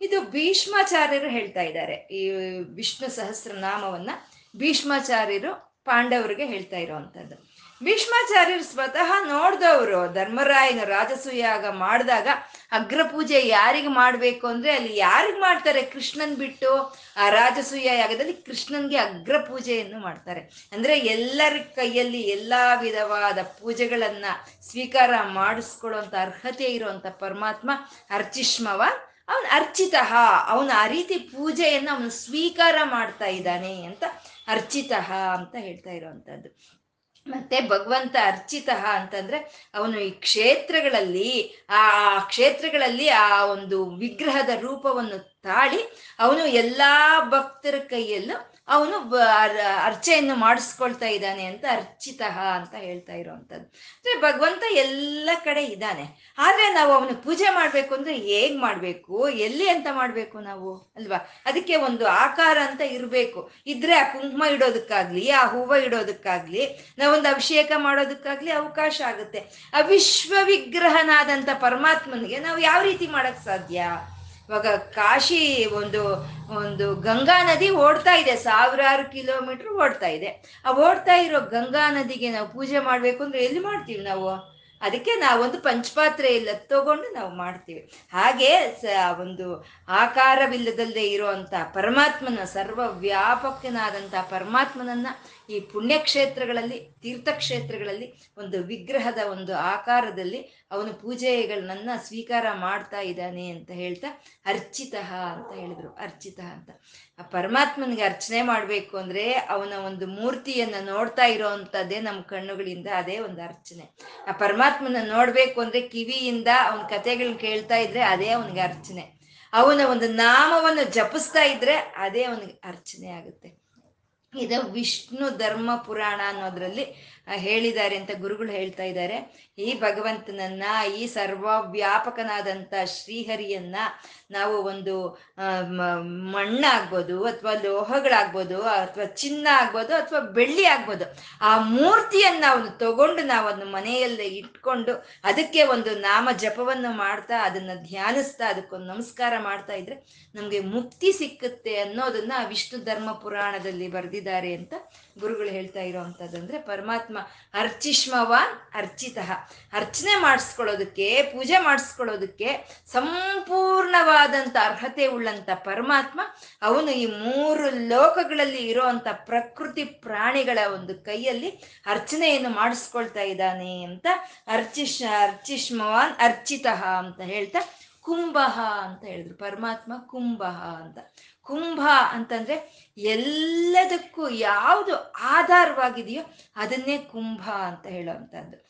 ಇದು ಭೀಷ್ಮಾಚಾರ್ಯರು ಹೇಳ್ತಾ ಇದ್ದಾರೆ. ಈ ವಿಷ್ಣು ಸಹಸ್ರನಾಮವನ್ನ ಭೀಷ್ಮಾಚಾರ್ಯರು ಪಾಂಡವರಿಗೆ ಹೇಳ್ತಾ ಇರೋವಂಥದ್ದು ಭೀಷ್ಮಾಚಾರ್ಯರು ಸ್ವತಃ ನೋಡ್ದವ್ರು. ಧರ್ಮರಾಯನ ರಾಜಸೂಯಾಗ ಮಾಡಿದಾಗ ಅಗ್ರ ಪೂಜೆ ಯಾರಿಗೆ ಮಾಡಬೇಕು ಅಂದ್ರೆ ಅಲ್ಲಿ ಯಾರಿಗೆ ಮಾಡ್ತಾರೆ? ಕೃಷ್ಣನ್ ಬಿಟ್ಟು ಆ ರಾಜಸೂಯ ಯಾಗದಲ್ಲಿ ಕೃಷ್ಣನ್ಗೆ ಅಗ್ರ ಪೂಜೆಯನ್ನು ಮಾಡ್ತಾರೆ. ಅಂದ್ರೆ ಎಲ್ಲರ ಕೈಯಲ್ಲಿ ಎಲ್ಲಾ ವಿಧವಾದ ಪೂಜೆಗಳನ್ನ ಸ್ವೀಕಾರ ಮಾಡಿಸ್ಕೊಳ್ಳುವಂತ ಅರ್ಹತೆ ಇರುವಂತ ಪರಮಾತ್ಮ ಅರ್ಚಿಷ್ಮವ ಅವನು ಅರ್ಚಿತಃ. ಅವನು ಆ ರೀತಿ ಪೂಜೆಯನ್ನು ಅವನು ಸ್ವೀಕಾರ ಮಾಡ್ತಾ ಇದ್ದಾನೆ ಅಂತ ಅರ್ಚಿತಃ ಅಂತ ಹೇಳ್ತಾ ಮತ್ತೆ ಭಗವಂತ ಅರ್ಚಿತ ಅಂತಂದ್ರೆ ಅವನು ಈ ಕ್ಷೇತ್ರಗಳಲ್ಲಿ, ಆ ಕ್ಷೇತ್ರಗಳಲ್ಲಿ ಆ ಒಂದು ವಿಗ್ರಹದ ರೂಪವನ್ನು ತಾಳಿ ಅವನು ಎಲ್ಲಾ ಭಕ್ತರ ಕೈಯಲ್ಲೂ ಅವನು ಅರ್ಚೆಯನ್ನು ಮಾಡಿಸ್ಕೊಳ್ತಾ ಇದ್ದಾನೆ ಅಂತ ಅರ್ಚಿತಃ ಅಂತ ಹೇಳ್ತಾ ಇರುವಂಥದ್ದು. ಅಂದ್ರೆ ಭಗವಂತ ಎಲ್ಲ ಕಡೆ ಇದ್ದಾನೆ. ಆದರೆ ನಾವು ಅವನು ಪೂಜೆ ಮಾಡಬೇಕು ಅಂದ್ರೆ ಹೇಗ್ ಮಾಡಬೇಕು? ಎಲ್ಲಿ ಅಂತ ಮಾಡಬೇಕು ನಾವು? ಅಲ್ವಾ? ಅದಕ್ಕೆ ಒಂದು ಆಕಾರ ಅಂತ ಇರಬೇಕು. ಇದ್ರೆ ಆ ಕುಂಕುಮ ಇಡೋದಕ್ಕಾಗ್ಲಿ, ಆ ಹೂವ ಇಡೋದಕ್ಕಾಗ್ಲಿ, ನಾವೊಂದು ಅಭಿಷೇಕ ಮಾಡೋದಕ್ಕಾಗ್ಲಿ ಅವಕಾಶ ಆಗುತ್ತೆ. ಅವಿಶ್ವ ವಿಗ್ರಹನಾದಂಥ ಪರಮಾತ್ಮನಿಗೆ ನಾವು ಯಾವ ರೀತಿ ಮಾಡೋಕ್ಕೆ ಸಾಧ್ಯ? ಇವಾಗ ಕಾಶಿ ಒಂದು ಒಂದು ಗಂಗಾ ನದಿ ಓಡ್ತಾ ಇದೆ, ಸಾವಿರಾರು ಕಿಲೋಮೀಟರ್ ಓಡ್ತಾ ಇದೆ. ಆ ಓಡ್ತಾ ಇರೋ ಗಂಗಾ ನದಿಗೆ ನಾವು ಪೂಜೆ ಮಾಡಬೇಕು ಅಂದ್ರೆ ಎಲ್ಲಿ ಮಾಡ್ತೀವಿ ನಾವು? ಅದಕ್ಕೆ ನಾವೊಂದು ಪಂಚಪಾತ್ರೆ ಇಲ್ಲ ತಗೊಂಡು ನಾವು ಮಾಡ್ತೀವಿ. ಹಾಗೆ ಸ, ಒಂದು ಆಕಾರವಿಲ್ಲದಲ್ಲದೆ ಇರುವಂತ ಪರಮಾತ್ಮನ ಸರ್ವ ವ್ಯಾಪಕನಾದಂಥ ಪರಮಾತ್ಮನನ್ನ ಈ ಪುಣ್ಯಕ್ಷೇತ್ರಗಳಲ್ಲಿ, ತೀರ್ಥಕ್ಷೇತ್ರಗಳಲ್ಲಿ ಒಂದು ವಿಗ್ರಹದ ಒಂದು ಆಕಾರದಲ್ಲಿ ಅವನು ಪೂಜೆಗಳನ್ನ ಸ್ವೀಕಾರ ಮಾಡ್ತಾ ಇದ್ದಾನೆ ಅಂತ ಹೇಳ್ತಾ ಅರ್ಚಿತಃ ಅಂತ ಹೇಳಿದ್ರು. ಅರ್ಚಿತಃ ಅಂತ. ಆ ಪರಮಾತ್ಮನಿಗೆ ಅರ್ಚನೆ ಮಾಡಬೇಕು ಅಂದ್ರೆ ಅವನ ಒಂದು ಮೂರ್ತಿಯನ್ನ ನೋಡ್ತಾ ಇರೋವಂಥದ್ದೇ ನಮ್ಮ ಕಣ್ಣುಗಳಿಂದ ಅದೇ ಒಂದು ಅರ್ಚನೆ. ಆ ಪರಮಾತ್ಮನ ನೋಡ್ಬೇಕು ಅಂದ್ರೆ ಕಿವಿಯಿಂದ ಅವನ ಕಥೆಗಳನ್ನ ಕೇಳ್ತಾ ಇದ್ರೆ ಅದೇ ಅವನಿಗೆ ಅರ್ಚನೆ. ಅವನ ಒಂದು ನಾಮವನ್ನು ಜಪಿಸ್ತಾ ಇದ್ರೆ ಅದೇ ಅವನಿಗೆ ಅರ್ಚನೆ ಆಗುತ್ತೆ. ಇದು ವಿಷ್ಣು ಧರ್ಮ ಪುರಾಣ ಅನ್ನೋದ್ರಲ್ಲಿ ಹೇಳಿದ್ದಾರೆ ಅಂತ ಗುರುಗಳು ಹೇಳ್ತಾ ಇದ್ದಾರೆ. ಈ ಭಗವಂತನನ್ನ ಈ ಸರ್ವ ವ್ಯಾಪಕನಾದಂಥ ಶ್ರೀಹರಿಯನ್ನ ನಾವು ಒಂದು ಮಣ್ಣಾಗ್ಬೋದು ಅಥವಾ ಲೋಹಗಳಾಗ್ಬೋದು ಅಥವಾ ಚಿನ್ನ ಆಗ್ಬೋದು ಅಥವಾ ಬೆಳ್ಳಿ ಆಗ್ಬೋದು, ಆ ಮೂರ್ತಿಯನ್ನ ಅವನು ತಗೊಂಡು ನಾವು ಅದನ್ನ ಮನೆಯಲ್ಲೇ ಇಟ್ಕೊಂಡು ಅದಕ್ಕೆ ಒಂದು ನಾಮ ಜಪವನ್ನು ಮಾಡ್ತಾ ಅದನ್ನ ಧ್ಯಾನಿಸ್ತಾ ಅದಕ್ಕೊಂದು ನಮಸ್ಕಾರ ಮಾಡ್ತಾ ಇದ್ರೆ ನಮಗೆ ಮುಕ್ತಿ ಸಿಕ್ಕುತ್ತೆ ಅನ್ನೋದನ್ನ ವಿಷ್ಣು ಧರ್ಮ ಪುರಾಣದಲ್ಲಿ ಬರೆದಿದ್ದಾರೆ ಅಂತ ಗುರುಗಳು ಹೇಳ್ತಾ ಇರೋವಂಥದ್ದು ಅಂದ್ರೆ ಪರಮಾತ್ಮ ಅರ್ಚಿಷ್ಮವಾನ್ ಅರ್ಚಿತ. ಅರ್ಚನೆ ಮಾಡಿಸ್ಕೊಳ್ಳೋದಕ್ಕೆ, ಪೂಜೆ ಮಾಡಿಸ್ಕೊಳ್ಳೋದಕ್ಕೆ ಸಂಪೂರ್ಣವಾದಂಥ ಅರ್ಹತೆ ಉಳ್ಳಂತ ಪರಮಾತ್ಮ, ಅವನು ಈ ಮೂರು ಲೋಕಗಳಲ್ಲಿ ಇರೋವಂಥ ಪ್ರಕೃತಿ ಪ್ರಾಣಿಗಳ ಒಂದು ಕೈಯಲ್ಲಿ ಅರ್ಚನೆಯನ್ನು ಮಾಡಿಸ್ಕೊಳ್ತಾ ಇದ್ದಾನೆ ಅಂತ ಅರ್ಚಿಶ್ ಅರ್ಚಿಷ್ಮವಾನ್ ಅರ್ಚಿತ ಅಂತ ಹೇಳ್ತಾ, ಕುಂಭ ಅಂತ ಹೇಳಿದ್ರು. ಪರಮಾತ್ಮ ಕುಂಭ ಅಂತ. ಕುಂಭ ಅಂತಂದ್ರೆ ಎಲ್ಲದಕ್ಕೂ ಯಾವುದು ಆಧಾರವಾಗಿದೆಯೋ ಅದನ್ನೇ ಕುಂಭ ಅಂತ ಹೇಳೋವಂಥದ್ದು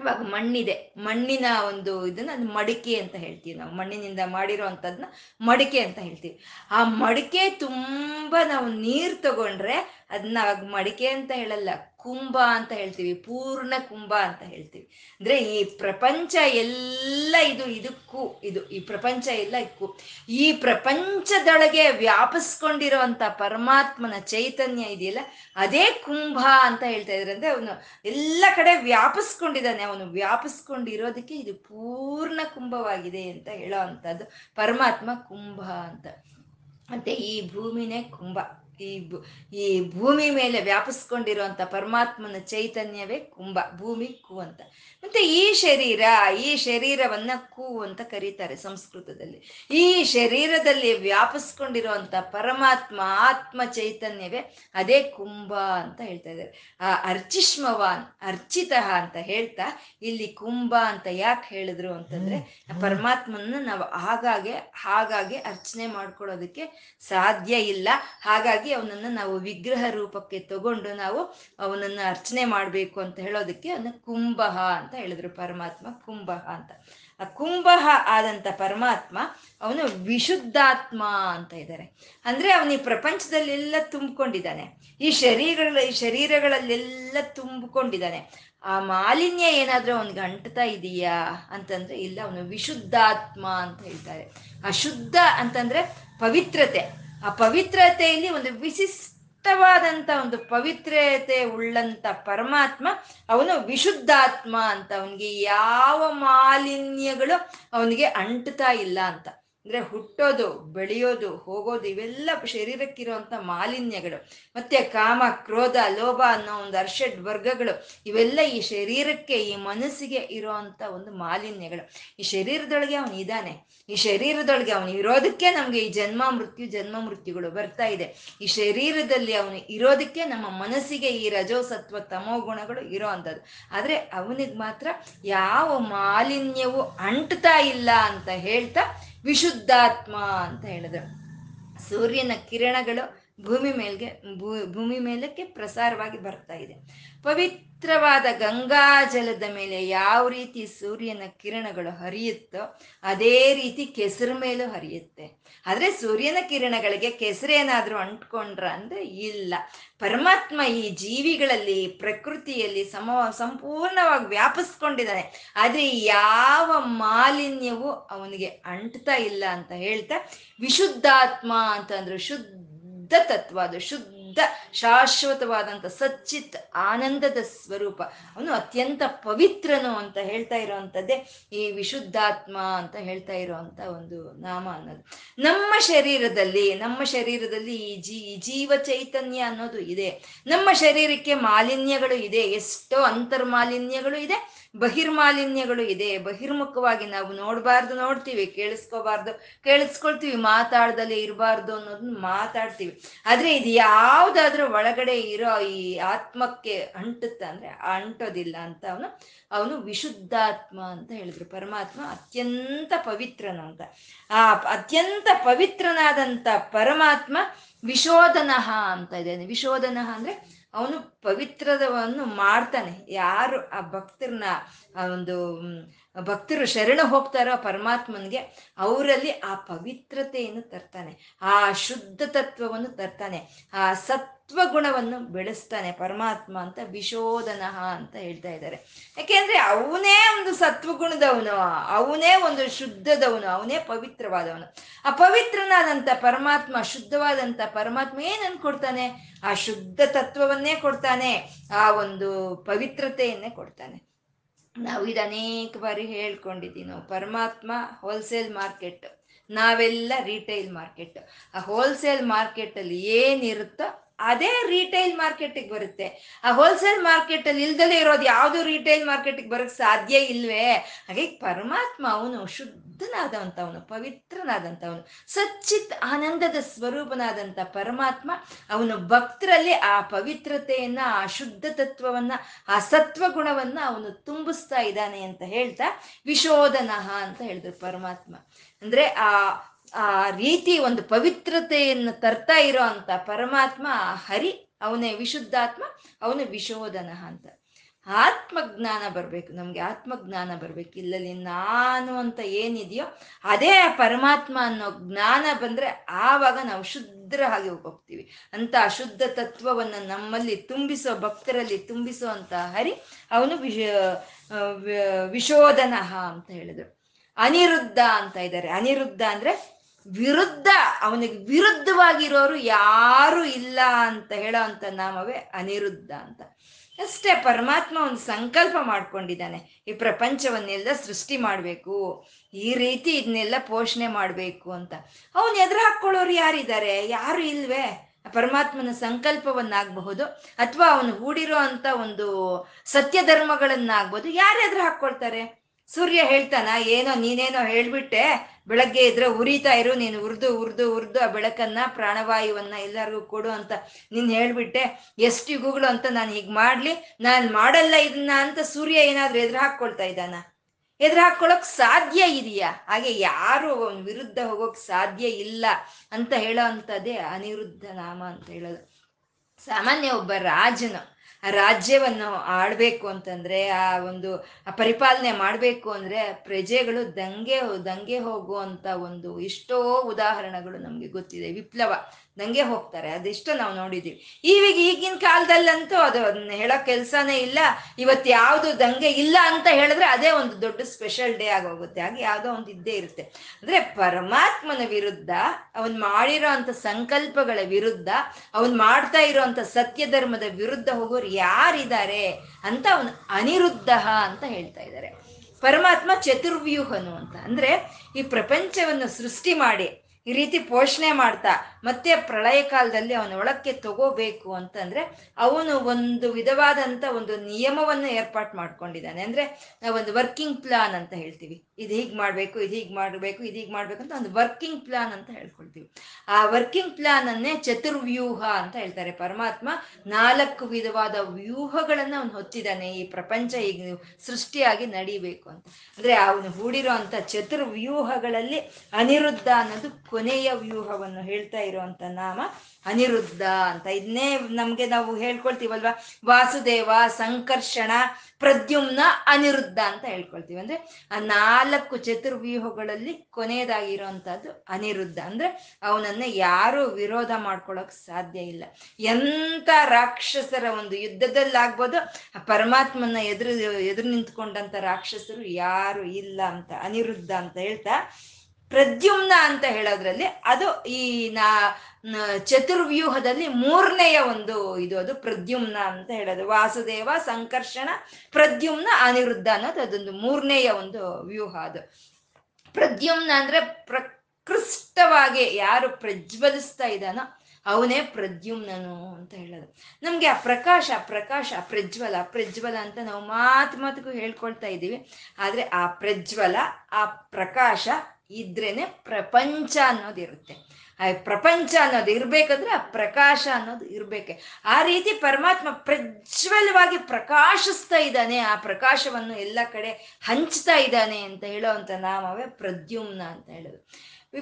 ಇವಾಗ ಮಣ್ಣಿದೆ. ಮಣ್ಣಿನ ಒಂದು ಇದನ್ನ ಅದು ಮಡಿಕೆ ಅಂತ ಹೇಳ್ತೀವಿ ನಾವು. ಮಣ್ಣಿನಿಂದ ಮಾಡಿರೋ ಅಂಥದ್ದನ್ನ ಮಡಿಕೆ ಅಂತ ಹೇಳ್ತೀವಿ. ಆ ಮಡಿಕೆ ತುಂಬ ನಾವು ನೀರು ತಗೊಂಡ್ರೆ ಅದನ್ನ ಅವಾಗ ಮಡಿಕೆ ಅಂತ ಹೇಳಲ್ಲ. ಕುಂಭ ಅಂತ ಹೇಳ್ತೀವಿ, ಪೂರ್ಣ ಕುಂಭ ಅಂತ ಹೇಳ್ತೀವಿ. ಅಂದ್ರೆ ಈ ಪ್ರಪಂಚ ಎಲ್ಲ ಇದು ಇದಕ್ಕೂ, ಇದು ಈ ಪ್ರಪಂಚ ಎಲ್ಲ ಇದಕ್ಕೂ, ಈ ಪ್ರಪಂಚದೊಳಗೆ ವ್ಯಾಪಿಸ್ಕೊಂಡಿರುವಂತ ಪರಮಾತ್ಮನ ಚೈತನ್ಯ ಇದೆಯಲ್ಲ, ಅದೇ ಕುಂಭ ಅಂತ ಹೇಳ್ತಾ ಇದ್ರೆ ಅಂದ್ರೆ ಅವನು ಎಲ್ಲ ಕಡೆ ವ್ಯಾಪಿಸ್ಕೊಂಡಿದ್ದಾನೆ, ಅವನು ವ್ಯಾಪಿಸ್ಕೊಂಡಿರೋದಕ್ಕೆ ಇದು ಪೂರ್ಣ ಕುಂಭವಾಗಿದೆ ಅಂತ ಹೇಳೋ ಅಂಥದ್ದು ಪರಮಾತ್ಮ ಕುಂಭ ಅಂತ. ಮತ್ತೆ ಈ ಭೂಮಿನೇ ಕುಂಭ. ಈ ಈ ಭೂಮಿ ಮೇಲೆ ವ್ಯಾಪಿಸ್ಕೊಂಡಿರುವಂತ ಪರಮಾತ್ಮನ ಚೈತನ್ಯವೇ ಕುಂಭ ಭೂಮಿ ಕು ಅಂತ. ಮತ್ತೆ ಈ ಶರೀರ ಈ ಶರೀರವನ್ನ ಕು ಅಂತ ಕರೀತಾರೆ ಸಂಸ್ಕೃತದಲ್ಲಿ. ಈ ಶರೀರದಲ್ಲಿ ವ್ಯಾಪಿಸ್ಕೊಂಡಿರುವಂತ ಪರಮಾತ್ಮ ಆತ್ಮ ಚೈತನ್ಯವೇ ಅದೇ ಕುಂಭ ಅಂತ ಹೇಳ್ತಾ ಇದ್ದಾರೆ. ಆ ಅರ್ಚಿಷ್ಮವಾನ್ ಅರ್ಚಿತ ಅಂತ ಹೇಳ್ತಾ ಇಲ್ಲಿ ಕುಂಭ ಅಂತ ಯಾಕೆ ಹೇಳಿದ್ರು ಅಂತಂದ್ರೆ ಪರಮಾತ್ಮನ ನಾವು ಹಾಗಾಗೆ ಹಾಗಾಗಿ ಅರ್ಚನೆ ಮಾಡ್ಕೊಳ್ಳೋದಕ್ಕೆ ಸಾಧ್ಯ ಇಲ್ಲ. ಹಾಗಾಗಿ ಅವನನ್ನ ನಾವು ವಿಗ್ರಹ ರೂಪಕ್ಕೆ ತಗೊಂಡು ನಾವು ಅವನನ್ನ ಅರ್ಚನೆ ಮಾಡಬೇಕು ಅಂತ ಹೇಳೋದಕ್ಕೆ ಅವನ ಕುಂಭ ಅಂತ ಹೇಳಿದ್ರು, ಪರಮಾತ್ಮ ಕುಂಭ ಅಂತ. ಆ ಕುಂಭ ಆದಂತ ಪರಮಾತ್ಮ ಅವನು ವಿಶುದ್ಧಾತ್ಮ ಅಂತ ಇದ್ದಾರೆ ಅಂದ್ರೆ ಅವನು ಈ ಪ್ರಪಂಚದಲ್ಲೆಲ್ಲ ತುಂಬಿಕೊಂಡಿದ್ದಾನೆ. ಈ ಶರೀರಗಳ, ಈ ಶರೀರಗಳಲ್ಲೆಲ್ಲ ತುಂಬಿಕೊಂಡಿದ್ದಾನೆ. ಆ ಮಾಲಿನ್ಯ ಏನಾದರೂ ಅವನಿಗೆ ಅಂಟ್ತಾ ಇದೆಯಾ ಅಂತಂದ್ರೆ ಇಲ್ಲ, ಅವನು ವಿಶುದ್ಧಾತ್ಮ ಅಂತ ಹೇಳ್ತಾರೆ. ಅಶುದ್ಧ ಅಂತಂದ್ರೆ ಪವಿತ್ರತೆ. ಆ ಪವಿತ್ರತೆಯಲ್ಲಿ ಒಂದು ವಿಶಿಷ್ಟವಾದಂತ ಒಂದು ಪವಿತ್ರತೆ ಉಳ್ಳಂತ ಪರಮಾತ್ಮ, ಅವನು ವಿಶುದ್ಧಾತ್ಮ ಅಂತ, ಅವನಿಗೆ ಯಾವ ಮಾಲಿನ್ಯಗಳು ಅವನಿಗೆ ಅಂಟ್ತಾ ಇಲ್ಲ ಅಂತ. ಅಂದ್ರೆ ಹುಟ್ಟೋದು, ಬೆಳೆಯೋದು, ಹೋಗೋದು ಇವೆಲ್ಲ ಶರೀರಕ್ಕಿರುವಂಥ ಮಾಲಿನ್ಯಗಳು. ಮತ್ತೆ ಕಾಮ, ಕ್ರೋಧ, ಲೋಭ ಅನ್ನೋ ಒಂದು ಅರ್ಷಡ್ ವರ್ಗಗಳು, ಇವೆಲ್ಲ ಈ ಶರೀರಕ್ಕೆ, ಈ ಮನಸ್ಸಿಗೆ ಇರೋವಂಥ ಒಂದು ಮಾಲಿನ್ಯಗಳು. ಈ ಶರೀರದೊಳಗೆ ಅವನು ಇದ್ದಾನೆ. ಈ ಶರೀರದೊಳಗೆ ಅವನು ಇರೋದಕ್ಕೆ ನಮಗೆ ಈ ಜನ್ಮ ಮೃತ್ಯು, ಜನ್ಮ ಮೃತ್ಯುಗಳು ಬರ್ತಾ ಇದೆ. ಈ ಶರೀರದಲ್ಲಿ ಅವನು ಇರೋದಕ್ಕೆ ನಮ್ಮ ಮನಸ್ಸಿಗೆ ಈ ರಜೋಸತ್ವ, ತಮೋ ಗುಣಗಳು ಇರೋ ಅಂಥದ್ದು ಆದರೆ ಅವನಿಗೆ ಮಾತ್ರ ಯಾವ ಮಾಲಿನ್ಯವು ಅಂಟ್ತಾ ಇಲ್ಲ ಅಂತ ಹೇಳ್ತಾ ವಿಶುದ್ಧಾತ್ಮ ಅಂತ ಹೇಳಿದ್ರು. ಸೂರ್ಯನ ಕಿರಣಗಳು ಭೂಮಿ ಮೇಲ್ಗೆ ಭೂಮಿ ಮೇಲಕ್ಕೆ ಪ್ರಸಾರವಾಗಿ ಬರ್ತಾ ಇದೆ. ಪವಿತ್ರವಾದ ಗಂಗಾ ಜಲದ ಮೇಲೆ ಯಾವ ರೀತಿ ಸೂರ್ಯನ ಕಿರಣಗಳು ಹರಿಯುತ್ತೋ ಅದೇ ರೀತಿ ಕೆಸರು ಮೇಲೂ ಹರಿಯುತ್ತೆ. ಆದರೆ ಸೂರ್ಯನ ಕಿರಣಗಳಿಗೆ ಕೆಸರೇನಾದರೂ ಅಂಟ್ಕೊಂಡ್ರ ಅಂದರೆ ಇಲ್ಲ. ಪರಮಾತ್ಮ ಈ ಜೀವಿಗಳಲ್ಲಿ, ಪ್ರಕೃತಿಯಲ್ಲಿ ಸಮ, ಸಂಪೂರ್ಣವಾಗಿ ವ್ಯಾಪಿಸ್ಕೊಂಡಿದ್ದಾನೆ. ಆದರೆ ಯಾವ ಮಾಲಿನ್ಯವು ಅವನಿಗೆ ಅಂಟ್ತಾ ಇಲ್ಲ ಅಂತ ಹೇಳ್ತಾ, ವಿಶುದ್ಧಾತ್ಮ ಅಂತಂದ್ರು ಶುದ್ಧ ತತ್ವ, ಅದು ಶುದ್ಧ ಶಾಶ್ವತವಾದಂಥ ಸಚ್ಚಿತ್ ಆನಂದದ ಸ್ವರೂಪ. ಅವನು ಅತ್ಯಂತ ಪವಿತ್ರನು ಅಂತ ಹೇಳ್ತಾ ಇರೋವಂಥದ್ದೇ ಈ ವಿಶುದ್ಧಾತ್ಮ ಅಂತ ಹೇಳ್ತಾ ಇರೋವಂಥ ಒಂದು ನಾಮ ಅನ್ನೋದು. ನಮ್ಮ ಶರೀರದಲ್ಲಿ ನಮ್ಮ ಶರೀರದಲ್ಲಿ ಈ ಜೀ ಜೀವ ಚೈತನ್ಯ ಅನ್ನೋದು ಇದೆ. ನಮ್ಮ ಶರೀರಕ್ಕೆ ಮಾಲಿನ್ಯಗಳು ಇದೆ, ಎಷ್ಟೋ ಅಂತರ್ಮಾಲಿನ್ಯಗಳು ಇದೆ. ಬಹಿರ್ಮಾಲಿನ್ಯಗಳು ಇದೆ. ಬಹಿರ್ಮುಖವಾಗಿ ನಾವು ನೋಡಬಾರ್ದು, ನೋಡ್ತೀವಿ, ಕೇಳಿಸ್ಕೋಬಾರ್ದು, ಕೇಳಿಸ್ಕೊಳ್ತೀವಿ ಮಾತಾಡ್ದಲೇ ಇರಬಾರ್ದು ಅನ್ನೋದನ್ನ ಮಾತಾಡ್ತೀವಿ. ಆದ್ರೆ ಇದು ಯಾವ್ದಾದ್ರೂ ಒಳಗಡೆ ಇರೋ ಈ ಆತ್ಮಕ್ಕೆ ಅಂಟುತ್ತ ಅಂದ್ರೆ ಅಂಟೋದಿಲ್ಲ ಅಂತ ಅವನು ಅವನು ವಿಶುದ್ಧಾತ್ಮ ಅಂತ ಹೇಳಿದ್ರು. ಪರಮಾತ್ಮ ಅತ್ಯಂತ ಪವಿತ್ರನ ಅಂತ ಆ ಅತ್ಯಂತ ಪವಿತ್ರನಾದಂಥ ಪರಮಾತ್ಮ ವಿಶೋಧನಃ ಅಂತ ಇದೆ. ವಿಶೋಧನಃ ಅಂದ್ರೆ ಅವನು ಪವಿತ್ರವನ್ನು ಮಾಡ್ತಾನೆ. ಯಾರು ಆ ಭಕ್ತರನ್ನ, ಆ ಒಂದು ಭಕ್ತರು ಶರಣ ಹೋಗ್ತಾರೋ ಪರಮಾತ್ಮನಿಗೆ, ಅವರಲ್ಲಿ ಆ ಪವಿತ್ರತೆಯನ್ನು ತರ್ತಾನೆ. ಆ ಶುದ್ಧ ತತ್ವವನ್ನು ತರ್ತಾನೆ. ಆ ಸತ್ವ ಗುಣವನ್ನು ಬೆಳೆಸ್ತಾನೆ ಪರಮಾತ್ಮ ಅಂತ ವಿಶೋಧನಃ ಅಂತ ಹೇಳ್ತಾ ಇದ್ದಾರೆ. ಯಾಕೆಂದ್ರೆ ಅವನೇ ಒಂದು ಸತ್ವಗುಣದವನು, ಅವನೇ ಒಂದು ಶುದ್ಧದವನು, ಅವನೇ ಪವಿತ್ರವಾದವನು. ಆ ಪವಿತ್ರನಾದಂಥ ಪರಮಾತ್ಮ, ಶುದ್ಧವಾದಂಥ ಪರಮಾತ್ಮ ಏನನ್ ಕೊಡ್ತಾನೆ ಆ ಶುದ್ಧ ತತ್ವವನ್ನೇ ಕೊಡ್ತಾನೆ, ಆ ಒಂದು ಪವಿತ್ರತೆಯನ್ನೇ ಕೊಡ್ತಾನೆ. ನಾವು ಇದು ಅನೇಕ ಬಾರಿ ಹೇಳ್ಕೊಂಡಿದ್ದೀವಿ ನಾವು. ಪರಮಾತ್ಮ ಹೋಲ್ಸೇಲ್ ಮಾರ್ಕೆಟ್ ನಾವೆಲ್ಲ ರಿಟೇಲ್ ಮಾರ್ಕೆಟ್ ಆ ಹೋಲ್ಸೇಲ್ ಮಾರ್ಕೆಟಲ್ಲಿ ಏನಿರುತ್ತೋ ಅದೇ ರಿಟೈಲ್ ಮಾರ್ಕೆಟಿಗೆ ಬರುತ್ತೆ. ಆ ಹೋಲ್ಸೇಲ್ ಮಾರ್ಕೆಟ್ ಅಲ್ಲಿ ಇಲ್ದಲೇ ಇರೋದು ಯಾವುದು ರಿಟೈಲ್ ಮಾರ್ಕೆಟಿಗೆ ಬರಕ್ ಸಾಧ್ಯ ಇಲ್ವೇ? ಹಾಗೆ ಪರಮಾತ್ಮ ಅವನು ಶುದ್ಧನಾದಂಥವನು ಪವಿತ್ರನಾದಂಥವನು ಸಚ್ಚಿತ್ ಆನಂದದ ಸ್ವರೂಪನಾದಂಥ ಪರಮಾತ್ಮ ಅವನು ಭಕ್ತರಲ್ಲಿ ಆ ಪವಿತ್ರತೆಯನ್ನ, ಆ ಶುದ್ಧ ತತ್ವವನ್ನ, ಆ ಸತ್ವ ಗುಣವನ್ನ ಅವನು ತುಂಬಿಸ್ತಾ ಇದ್ದಾನೆ ಅಂತ ಹೇಳ್ತಾ ವಿಶೋಧನಃ ಅಂತ ಹೇಳಿದ್ರು ಪರಮಾತ್ಮ. ಅಂದ್ರೆ ಆ ಆ ರೀತಿ ಒಂದು ಪವಿತ್ರತೆಯನ್ನು ತರ್ತಾ ಇರೋ ಅಂತ ಪರಮಾತ್ಮ ಹರಿ, ಅವನೇ ವಿಶುದ್ಧಾತ್ಮ, ಅವನು ವಿಶೋಧನ ಅಂತ. ಆತ್ಮಜ್ಞಾನ ಬರ್ಬೇಕು, ನಮ್ಗೆ ಆತ್ಮಜ್ಞಾನ ಬರ್ಬೇಕು. ಇಲ್ಲಲ್ಲಿ ನಾನು ಅಂತ ಏನಿದೆಯೋ ಅದೇ ಪರಮಾತ್ಮ ಅನ್ನೋ ಜ್ಞಾನ ಬಂದ್ರೆ ಆವಾಗ ನಾವು ಶುದ್ಧರ ಹಾಗೆ ಹೋಗ್ತೀವಿ. ಅಂತ ಶುದ್ಧ ತತ್ವವನ್ನ ನಮ್ಮಲ್ಲಿ ತುಂಬಿಸೋ, ಭಕ್ತರಲ್ಲಿ ತುಂಬಿಸೋ ಅಂತ ಹರಿ, ಅವನು ವಿಶ ಅಂತ ಹೇಳಿದ್ರು. ಅನಿರುದ್ಧ ಅಂತ ಇದ್ದಾರೆ. ಅನಿರುದ್ಧ ಅಂದ್ರೆ ವಿರುದ್ಧ, ಅವನಿಗೆ ವಿರುದ್ಧವಾಗಿರೋರು ಯಾರು ಇಲ್ಲ ಅಂತ ಹೇಳೋ ಅಂತ ನಾಮವೇ ಅನಿರುದ್ಧ ಅಂತ. ಅಷ್ಟೇ, ಪರಮಾತ್ಮ ಒಂದು ಸಂಕಲ್ಪ ಮಾಡ್ಕೊಂಡಿದ್ದಾನೆ. ಈ ಪ್ರಪಂಚವನ್ನೆಲ್ಲ ಸೃಷ್ಟಿ ಮಾಡಬೇಕು, ಈ ರೀತಿ ಇದನ್ನೆಲ್ಲ ಪೋಷಣೆ ಮಾಡಬೇಕು ಅಂತ. ಅವನು ಎದುರು ಹಾಕ್ಕೊಳ್ಳೋರು ಯಾರಿದ್ದಾರೆ? ಯಾರು ಇಲ್ವೇ? ಪರಮಾತ್ಮನ ಸಂಕಲ್ಪವನ್ನಾಗಬಹುದು, ಅಥವಾ ಅವನು ಹೂಡಿರೋ ಅಂತ ಒಂದು ಸತ್ಯ ಧರ್ಮಗಳನ್ನಾಗ್ಬೋದು ಯಾರು ಎದುರು ಹಾಕ್ಕೊಳ್ತಾರೆ? ಸೂರ್ಯ ಹೇಳ್ತಾನ, ಏನೋ ನೀನೇನೋ ಹೇಳ್ಬಿಟ್ಟೆ ಬೆಳಗ್ಗೆ ಇದ್ರೆ ಉರಿತಾ ಇರು, ನೀನು ಉರ್ದು ಉರ್ದು ಉರ್ದು ಆ ಬೆಳಕನ್ನ, ಪ್ರಾಣವಾಯುವನ್ನ ಎಲ್ಲರಿಗೂ ಕೊಡು ಅಂತ ನೀನ್ ಹೇಳ್ಬಿಟ್ಟೆ. ಎಷ್ಟು ಯುಗಗಳು ಅಂತ ನಾನು ಹೀಗೆ ಮಾಡ್ಲಿ. ನಾನು ಮಾಡಲ್ಲ ಇದನ್ನ ಅಂತ ಸೂರ್ಯ ಏನಾದ್ರೂ ಎದುರು ಹಾಕೊಳ್ತಾ ಇದ್ದಾನ? ಎದುರು ಹಾಕೊಳಕ್ ಸಾಧ್ಯ ಇದೆಯಾ? ಹಾಗೆ ಯಾರು ಅವನ ವಿರುದ್ಧ ಹೋಗೋಕ್ ಸಾಧ್ಯ ಇಲ್ಲ ಅಂತ ಹೇಳೋ ಅಂತದೇ ಅನಿರುದ್ಧ ನಾಮ ಅಂತ ಹೇಳೋದು. ಸಾಮಾನ್ಯ ಒಬ್ಬ ರಾಜನು. ಆ ರಾಜ್ಯವನ್ನು ಆಡಬೇಕು ಅಂತಂದ್ರೆ, ಆ ಒಂದು ಪರಿಪಾಲನೆ ಮಾಡಬೇಕು ಅಂದ್ರೆ ಪ್ರಜೆಗಳು ದಂಗೆ ದಂಗೆ ಹೋಗುವಂತ ಒಂದು ಎಷ್ಟೋ ಉದಾಹರಣೆಗಳು ನಮ್ಗೆ ಗೊತ್ತಿದೆ. ವಿಪ್ಲವ. ದಂಗೆ ಹೋಗ್ತಾರೆ, ಅದಿಷ್ಟು ನಾವು ನೋಡಿದೀವಿ. ಈವಾಗ ಈಗಿನ ಕಾಲದಲ್ಲಂತೂ ಅದು ಹೇಳೋ ಕೆಲಸನೇ ಇಲ್ಲ. ಇವತ್ತು ಯಾವುದು ದಂಗೆ ಇಲ್ಲ ಅಂತ ಹೇಳಿದ್ರೆ ಅದೇ ಒಂದು ದೊಡ್ಡ ಸ್ಪೆಷಲ್ ಡೇ ಆಗೋಗುತ್ತೆ. ಹಾಗೆ ಯಾವುದೋ ಒಂದು ಇದ್ದೇ ಇರುತ್ತೆ. ಅಂದ್ರೆ ಪರಮಾತ್ಮನ ವಿರುದ್ಧ, ಅವನ್ ಮಾಡಿರೋ ಅಂಥ ಸಂಕಲ್ಪಗಳ ವಿರುದ್ಧ, ಅವನ್ ಮಾಡ್ತಾ ಇರೋಂಥ ಸತ್ಯ ಧರ್ಮದ ವಿರುದ್ಧ ಹೋಗೋರು ಯಾರಿದ್ದಾರೆ ಅಂತ ಅವನು ಅನಿರುದ್ಧ ಅಂತ ಹೇಳ್ತಾ ಇದ್ದಾರೆ. ಪರಮಾತ್ಮ ಚತುರ್ವ್ಯೂಹನು ಅಂತ. ಅಂದ್ರೆ ಈ ಪ್ರಪಂಚವನ್ನು ಸೃಷ್ಟಿ ಮಾಡಿ, ಈ ರೀತಿ ಪೋಷಣೆ ಮಾಡ್ತಾ ಮತ್ತೆ ಪ್ರಳಯ ಕಾಲದಲ್ಲಿ ಅವನ ಒಳಕ್ಕೆ ತಗೋಬೇಕು ಅಂತಂದ್ರೆ ಅವನು ಒಂದು ವಿಧವಾದಂತ ಒಂದು ನಿಯಮವನ್ನು ಏರ್ಪಾಟ್ ಮಾಡ್ಕೊಂಡಿದ್ದಾನೆ. ಅಂದ್ರೆ ನಾವೊಂದು ವರ್ಕಿಂಗ್ ಪ್ಲಾನ್ ಅಂತ ಹೇಳ್ತೀವಿ. ಇದು ಹೀಗೆ ಮಾಡಬೇಕು, ಇದು ಹೀಗೆ ಮಾಡಬೇಕು, ಇದು ಹೀಗೆ ಮಾಡ್ಬೇಕು ಅಂತ ಒಂದು ವರ್ಕಿಂಗ್ ಪ್ಲಾನ್ ಅಂತ ಹೇಳ್ಕೊಳ್ತೀವಿ. ಆ ವರ್ಕಿಂಗ್ ಪ್ಲಾನ್ ಅನ್ನೇ ಚತುರ್ವ್ಯೂಹ ಅಂತ ಹೇಳ್ತಾರೆ. ಪರಮಾತ್ಮ ನಾಲ್ಕು ವಿಧವಾದ ವ್ಯೂಹಗಳನ್ನ ಅವನು ಹೊತ್ತಿದ್ದಾನೆ. ಈ ಪ್ರಪಂಚ ಈಗ ಸೃಷ್ಟಿಯಾಗಿ ನಡಿಬೇಕು ಅಂತ. ಅಂದ್ರೆ ಅವನು ಹೂಡಿರೋ ಅಂತ ಚತುರ್ವ್ಯೂಹಗಳಲ್ಲಿ ಅನಿರುದ್ಧ ಅನ್ನೋದು ಕೊನೆಯ ವ್ಯೂಹವನ್ನು ಹೇಳ್ತಾ ಇರುವಂತ ನಾಮ ಅನಿರುದ್ಧ ಅಂತ. ಇದನ್ನೇ ನಮ್ಗೆ ನಾವು ಹೇಳ್ಕೊಳ್ತೀವಲ್ವಾ? ವಾಸುದೇವ, ಸಂಕರ್ಷಣ, ಪ್ರದ್ಯುಮ್ನ ಅನಿರುದ್ಧ ಅಂತ ಹೇಳ್ಕೊಳ್ತೀವಿ. ಅಂದ್ರೆ ಆ ನಾಲ್ಕು ಚತುರ್ವ್ಯೂಹಗಳಲ್ಲಿ ಕೊನೆಯದಾಗಿರುವಂತಹದ್ದು ಅನಿರುದ್ಧ. ಅಂದ್ರೆ ಅವನನ್ನ ಯಾರು ವಿರೋಧ ಮಾಡ್ಕೊಳಕ್ ಸಾಧ್ಯ ಇಲ್ಲ. ಎಂತ ರಾಕ್ಷಸರ ಒಂದು ಯುದ್ಧದಲ್ಲಾಗ್ಬೋದು ಪರಮಾತ್ಮನ ಎದುರು ಎದುರು ನಿಂತ್ಕೊಂಡಂತ ರಾಕ್ಷಸರು ಯಾರು ಇಲ್ಲ ಅಂತ. ಅನಿರುದ್ಧ ಅಂತ ಹೇಳ್ತಾ ಪ್ರದ್ಯುಮ್ನ ಅಂತ ಹೇಳೋದ್ರಲ್ಲಿ ಅದು ಈ ನಾ ಚತುರ್ವ್ಯೂಹದಲ್ಲಿ ಮೂರನೆಯ ಒಂದು ಇದು ಅದು ಪ್ರದ್ಯುಮ್ನ ಅಂತ ಹೇಳೋದು. ವಾಸುದೇವ, ಸಂಕರ್ಷಣ, ಪ್ರದ್ಯುಮ್ನ ಅನಿರುದ್ಧ ಅನ್ನೋದು ಅದೊಂದು ಮೂರನೆಯ ಒಂದು ವ್ಯೂಹ ಅದು. ಪ್ರದ್ಯುಮ್ನ ಅಂದ್ರೆ ಪ್ರಕೃಷ್ಟವಾಗಿ ಯಾರು ಪ್ರಜ್ವಲಿಸ್ತಾ ಇದ್ದಾನೋ ಅವನೇ ಪ್ರದ್ಯುಮ್ನನು ಅಂತ ಹೇಳೋದು. ನಮ್ಗೆ ಆ ಪ್ರಕಾಶ ಪ್ರಕಾಶ, ಪ್ರಜ್ವಲ ಪ್ರಜ್ವಲ ಅಂತ ನಾವು ಮಾತು ಮಾತುಗೂ ಹೇಳ್ಕೊಳ್ತಾ ಇದ್ದೀವಿ. ಆದ್ರೆ ಆ ಪ್ರಜ್ವಲ, ಆ ಪ್ರಕಾಶ ಇದ್ರೇನೆ ಪ್ರಪಂಚ ಅನ್ನೋದಿರುತ್ತೆ ಆ ಪ್ರಪಂಚ ಅನ್ನೋದು ಇರ್ಬೇಕಂದ್ರೆ ಆ ಪ್ರಕಾಶ ಅನ್ನೋದು ಇರ್ಬೇಕೆ. ಆ ರೀತಿ ಪರಮಾತ್ಮ ಪ್ರಜ್ವಲವಾಗಿ ಪ್ರಕಾಶಿಸ್ತಾ ಇದ್ದಾನೆ, ಆ ಪ್ರಕಾಶವನ್ನು ಎಲ್ಲ ಕಡೆ ಹಂಚ್ತಾ ಇದ್ದಾನೆ ಅಂತ ಹೇಳೋ ಅಂತ ನಾಮವೇ ಪ್ರದ್ಯುಮ್ನ ಅಂತ ಹೇಳೋದು.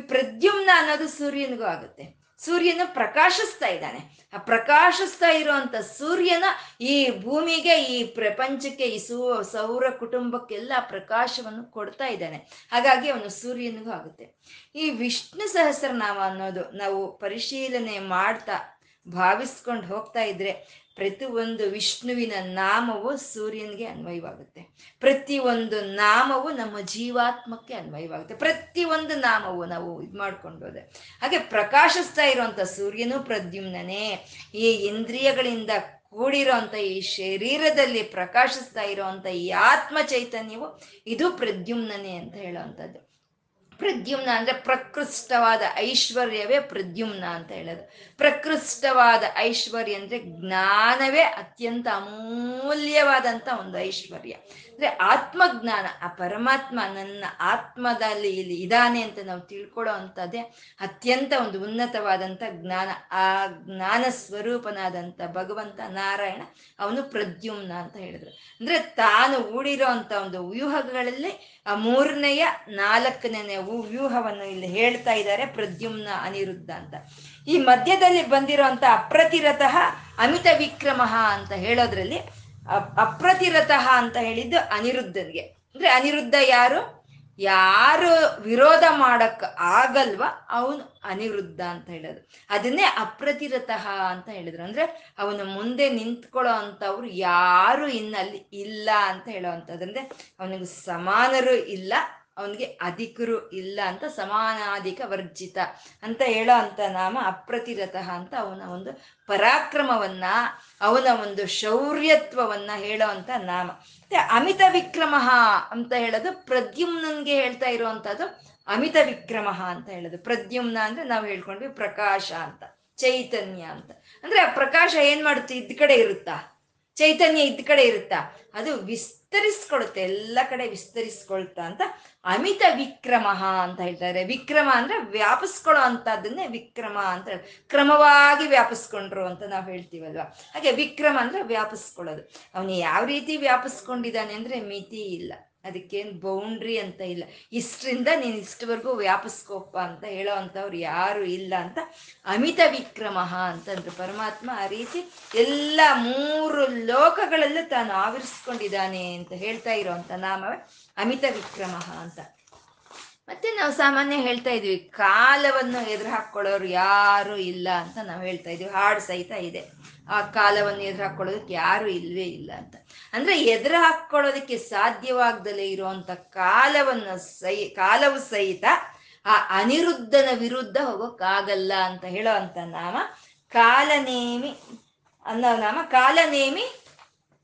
ಪ್ರದ್ಯುಮ್ನ ಅನ್ನೋದು ಸೂರ್ಯನಿಗೂ ಆಗುತ್ತೆ. ಸೂರ್ಯನ ಪ್ರಕಾಶಿಸ್ತಾ ಇದ್ದಾನೆ. ಆ ಪ್ರಕಾಶಿಸ್ತಾ ಇರುವಂತ ಸೂರ್ಯನ ಈ ಭೂಮಿಗೆ, ಈ ಪ್ರಪಂಚಕ್ಕೆ, ಈ ಸೂ, ಸೌರ ಕುಟುಂಬಕ್ಕೆಲ್ಲ ಪ್ರಕಾಶವನ್ನು ಕೊಡ್ತಾ ಇದ್ದಾನೆ. ಹಾಗಾಗಿ ಅವನು ಸೂರ್ಯನಿಗೂ ಆಗುತ್ತೆ. ಈ ವಿಷ್ಣು ಸಹಸ್ರನಾಮ ಅನ್ನೋದು ನಾವು ಪರಿಶೀಲನೆ ಮಾಡ್ತಾ, ಭಾವಿಸ್ಕೊಂಡು ಹೋಗ್ತಾ ಇದ್ರೆ ಪ್ರತಿ ಒಂದು ವಿಷ್ಣುವಿನ ನಾಮವು ಸೂರ್ಯನಿಗೆ ಅನ್ವಯವಾಗುತ್ತೆ. ಪ್ರತಿ ಒಂದು ನಾಮವು ನಮ್ಮ ಜೀವಾತ್ಮಕ್ಕೆ ಅನ್ವಯವಾಗುತ್ತೆ. ಪ್ರತಿ ಒಂದು ನಾಮವು ನಾವು ಇದು ಮಾಡ್ಕೊಂಡು ಹೋದೆ ಹಾಗೆ ಪ್ರಕಾಶಿಸ್ತಾ ಇರುವಂತ ಸೂರ್ಯನು ಪ್ರದ್ಯುಮ್ನೇ ಈ ಇಂದ್ರಿಯಗಳಿಂದ ಕೂಡಿರೋಂಥ ಈ ಶರೀರದಲ್ಲಿ ಪ್ರಕಾಶಿಸ್ತಾ ಇರುವಂತ ಈ ಆತ್ಮ ಚೈತನ್ಯವು ಇದು ಪ್ರದ್ಯುಮ್ನೇ ಅಂತ ಹೇಳುವಂಥದ್ದು ಪ್ರದ್ಯುಮ್ನ ಅಂದ್ರೆ ಪ್ರಕೃಷ್ಟವಾದ ಐಶ್ವರ್ಯವೇ ಪ್ರದ್ಯುಮ್ನ ಅಂತ ಹೇಳೋದು. ಪ್ರಕೃಷ್ಟವಾದ ಐಶ್ವರ್ಯ ಅಂದ್ರೆ ಜ್ಞಾನವೇ ಅತ್ಯಂತ ಅಮೂಲ್ಯವಾದಂತ ಒಂದು ಐಶ್ವರ್ಯ. ಅಂದ್ರೆ ಆತ್ಮಜ್ಞಾನ, ಆ ಪರಮಾತ್ಮ ನನ್ನ ಆತ್ಮದಲ್ಲಿ ಇಲ್ಲಿ ಇದಾನೆ ಅಂತ ನಾವು ತಿಳ್ಕೊಳ್ಳೋ ಅಂಥದ್ದೇ ಅತ್ಯಂತ ಒಂದು ಉನ್ನತವಾದಂಥ ಜ್ಞಾನ. ಆ ಜ್ಞಾನ ಸ್ವರೂಪನಾದಂಥ ಭಗವಂತ ನಾರಾಯಣ ಅವನು ಪ್ರದ್ಯುಮ್ನ ಅಂತ ಹೇಳಿದ್ರು. ಅಂದ್ರೆ ತಾನು ಹೂಡಿರೋ ಅಂತ ಒಂದು ವ್ಯೂಹಗಳಲ್ಲಿ ಆ ಮೂರನೆಯ ನಾಲ್ಕನೇ ವ್ಯೂಹವನ್ನು ಇಲ್ಲಿ ಹೇಳ್ತಾ ಇದ್ದಾರೆ ಪ್ರದ್ಯುಮ್ನ ಅನಿರುದ್ಧ ಅಂತ. ಈ ಮಧ್ಯದಲ್ಲಿ ಬಂದಿರುವಂತ ಅಪ್ರತಿರತಃ ಅಮಿತ ವಿಕ್ರಮ ಅಂತ ಹೇಳೋದ್ರಲ್ಲಿ ಅಪ್ರತಿರತಃ ಅಂತ ಹೇಳಿದ್ದು ಅನಿರುದ್ಧನಿಗೆ. ಅಂದ್ರೆ ಅನಿರುದ್ಧ ಯಾರು? ಯಾರು ವಿರೋಧ ಮಾಡಕ್ ಆಗಲ್ವ ಅವನು ಅನಿರುದ್ಧ ಅಂತ ಹೇಳೋದು. ಅದನ್ನೇ ಅಪ್ರತಿರತಃ ಅಂತ ಹೇಳಿದ್ರು. ಅಂದ್ರೆ ಅವನು ಮುಂದೆ ನಿಂತ್ಕೊಳ್ಳೋ ಅಂತವ್ರು ಯಾರು ಇನ್ನಲ್ಲಿ ಇಲ್ಲ ಅಂತ ಹೇಳೋ ಅಂತದಂದ್ರೆ ಅವನಿಗೆ ಸಮಾನರು ಇಲ್ಲ ಅವನಿಗೆ ಅಧಿಕರು ಇಲ್ಲ ಅಂತ ಸಮಾನಾಧಿಕ ವರ್ಜಿತ ಅಂತ ಹೇಳೋ ಅಂತ ನಾಮ ಅಪ್ರತಿರತಃ ಅಂತ ಅವನ ಒಂದು ಪರಾಕ್ರಮವನ್ನ, ಅವನ ಒಂದು ಶೌರ್ಯತ್ವವನ್ನ ಹೇಳೋ ಅಂತ ನಾಮ. ಮತ್ತೆ ಅಮಿತ ವಿಕ್ರಮ ಅಂತ ಹೇಳೋದು ಪ್ರದ್ಯುಮ್ನನ್ಗೆ ಹೇಳ್ತಾ ಇರುವಂತದ್ದು ಅಮಿತ ವಿಕ್ರಮ ಅಂತ ಹೇಳೋದು. ಪ್ರದ್ಯುಮ್ನ ಅಂದ್ರೆ ನಾವು ಹೇಳ್ಕೊಂಡ್ವಿ ಪ್ರಕಾಶ ಅಂತ, ಚೈತನ್ಯ ಅಂತ. ಅಂದ್ರೆ ಆ ಪ್ರಕಾಶ ಏನ್ ಮಾಡುತ್ತೆ? ಇದ್ ಕಡೆ ಇರುತ್ತಾ? ಚೈತನ್ಯ ಇದ್ ಕಡೆ ಇರುತ್ತಾ? ಅದು ವಿಸ್ತರಿಸ್ಕೊಳುತ್ತೆ, ಎಲ್ಲ ಕಡೆ ವಿಸ್ತರಿಸ್ಕೊಳ್ತಾ ಅಂತ ಅಮಿತ ವಿಕ್ರಮ ಅಂತ ಹೇಳ್ತಾರೆ. ವಿಕ್ರಮ ಅಂದ್ರೆ ವ್ಯಾಪಿಸ್ಕೊಳ್ಳೋ ಅಂತದನ್ನೇ ವಿಕ್ರಮ ಅಂತ ಕ್ರಮವಾಗಿ ವ್ಯಾಪಿಸ್ಕೊಂಡ್ರು ಅಂತ ನಾವು ಹೇಳ್ತೀವಲ್ವ? ಹಾಗೆ ವಿಕ್ರಮ ಅಂದ್ರೆ ವ್ಯಾಪಿಸ್ಕೊಳ್ಳೋದು. ಅವನು ಯಾವ ರೀತಿ ವ್ಯಾಪಿಸ್ಕೊಂಡಿದ್ದಾನೆ ಅಂದ್ರೆ ಮಿತಿ ಇಲ್ಲ. ಅದಕ್ಕೇನು ಬೌಂಡ್ರಿ ಅಂತ ಇಲ್ಲ. ಇಷ್ಟರಿಂದ ನೀನು ಇಷ್ಟವರೆಗೂ ವ್ಯಾಪಿಸ್ಕೋಪ್ಪ ಅಂತ ಹೇಳೋ ಅಂಥವ್ರು ಯಾರು ಇಲ್ಲ ಅಂತ ಅಮಿತ ವಿಕ್ರಮ ಅಂತಂದ್ರು. ಪರಮಾತ್ಮ ಆ ರೀತಿ ಎಲ್ಲ ಮೂರು ಲೋಕಗಳಲ್ಲೂ ತಾನು ಆವರಿಸ್ಕೊಂಡಿದ್ದಾನೆ ಅಂತ ಹೇಳ್ತಾ ಇರೋವಂಥ ನಾಮವೇ ಅಮಿತ ವಿಕ್ರಮ ಅಂತ. ಮತ್ತೆ ನಾವು ಸಾಮಾನ್ಯ ಹೇಳ್ತಾ ಇದ್ವಿ, ಕಾಲವನ್ನು ಎದುರು ಹಾಕ್ಕೊಳ್ಳೋರು ಯಾರು ಇಲ್ಲ ಅಂತ ನಾವು ಹೇಳ್ತಾ ಇದ್ವಿ. ಹಾಡು ಸಹಿತ ಇದೆ. ಆ ಕಾಲವನ್ನು ಎದುರು ಹಾಕ್ಕೊಳ್ಳೋದಕ್ಕೆ ಯಾರು ಇಲ್ವೇ ಇಲ್ಲ ಅಂತ. ಅಂದ್ರೆ ಎದುರು ಹಾಕ್ಕೊಳ್ಳೋದಕ್ಕೆ ಸಾಧ್ಯವಾಗ್ದಲೇ ಇರುವಂತ ಕಾಲವನ್ನು ಸಹಿ ಕಾಲವು ಸಹಿತ ಆ ಅನಿರುದ್ಧನ ವಿರುದ್ಧ ಹೋಗೋಕ್ಕಾಗಲ್ಲ ಅಂತ ಹೇಳೋ ಅಂತ ನಾಮ ಕಾಲನೇಮಿ ಅನ್ನೋ ನಾಮ ಕಾಲನೇಮಿ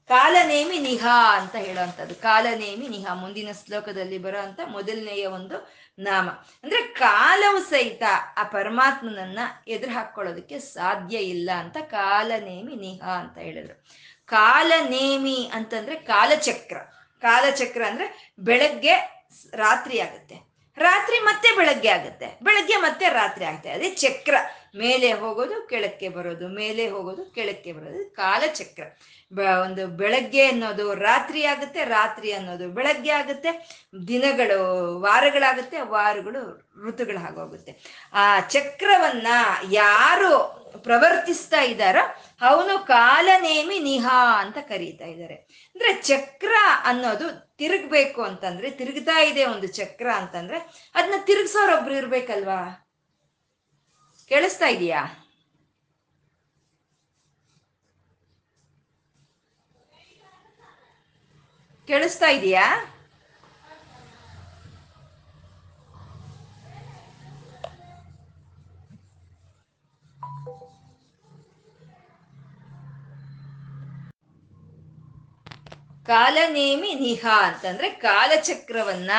ಕಾಲನೇಮಿ ನಿಹಾ ಅಂತ ಹೇಳುವಂಥದ್ದು. ಕಾಲನೇಮಿ ನಿಹಾ, ಮುಂದಿನ ಶ್ಲೋಕದಲ್ಲಿ ಬರುವಂತ ಮೊದಲನೆಯ ಒಂದು ನಾಮ. ಅಂದ್ರೆ ಕಾಲವು ಸಹಿತ ಆ ಪರಮಾತ್ಮನನ್ನ ಎದುರು ಹಾಕೊಳ್ಳೋದಕ್ಕೆ ಸಾಧ್ಯ ಇಲ್ಲ ಅಂತ ಕಾಲನೇಮಿ ನಿಹಾ ಅಂತ ಹೇಳಿದ್ರು. ಕಾಲನೇಮಿ ಅಂತಂದ್ರೆ ಕಾಲಚಕ್ರ. ಕಾಲಚಕ್ರ ಅಂದ್ರೆ ಬೆಳಗ್ಗೆ ರಾತ್ರಿ ಆಗುತ್ತೆ. ರಾತ್ರಿ ಮತ್ತೆ ಬೆಳಗ್ಗೆ ಆಗುತ್ತೆ. ಬೆಳಗ್ಗೆ ಮತ್ತೆ ರಾತ್ರಿ ಆಗುತ್ತೆ ಅದೇ ಚಕ್ರ ಮೇಲೆ ಹೋಗೋದು, ಕೆಳಕ್ಕೆ ಬರೋದು, ಮೇಲೆ ಹೋಗೋದು, ಕೆಳಕ್ಕೆ ಬರೋದು ಕಾಲಚಕ್ರ ಒಂದು ಬೆಳಗ್ಗೆ ಅನ್ನೋದು ರಾತ್ರಿ ಆಗುತ್ತೆ, ರಾತ್ರಿ ಅನ್ನೋದು ಬೆಳಗ್ಗೆ ಆಗುತ್ತೆ, ದಿನಗಳು, ವಾರಗಳಾಗುತ್ತೆ, ವಾರಗಳು ಋತುಗಳು ಆಗೋಗುತ್ತೆ ಆ ಚಕ್ರವನ್ನ ಯಾರು ಪ್ರವರ್ತಿಸ್ತಾ ಇದ್ದಾರೋ, ಅವನು ಕಾಲನೇಮಿ ನಿಹಾ ಅಂತ ಕರೀತಾ ಇದ್ದಾರೆ. ಅಂದ್ರೆ ಚಕ್ರ ಅನ್ನೋದು ತಿರುಗ್ಬೇಕು ಅಂತಂದ್ರೆ ತಿರುಗ್ತಾ ಇದೆ ಒಂದು ಚಕ್ರ ಅಂತಂದ್ರೆ ಅದನ್ನ ತಿರುಗ್ಸೋರೊಬ್ರು ಇರ್ಬೇಕಲ್ವಾ? ಕೇಳಿಸ್ತಾ ಇದೆಯಾ? ಕೇಳಿಸ್ತಾ ಇದೆಯಾ? ಕಾಲನೇಮಿ ನಿಹಾ ಅಂತಂದ್ರೆ ಕಾಲಚಕ್ರವನ್ನ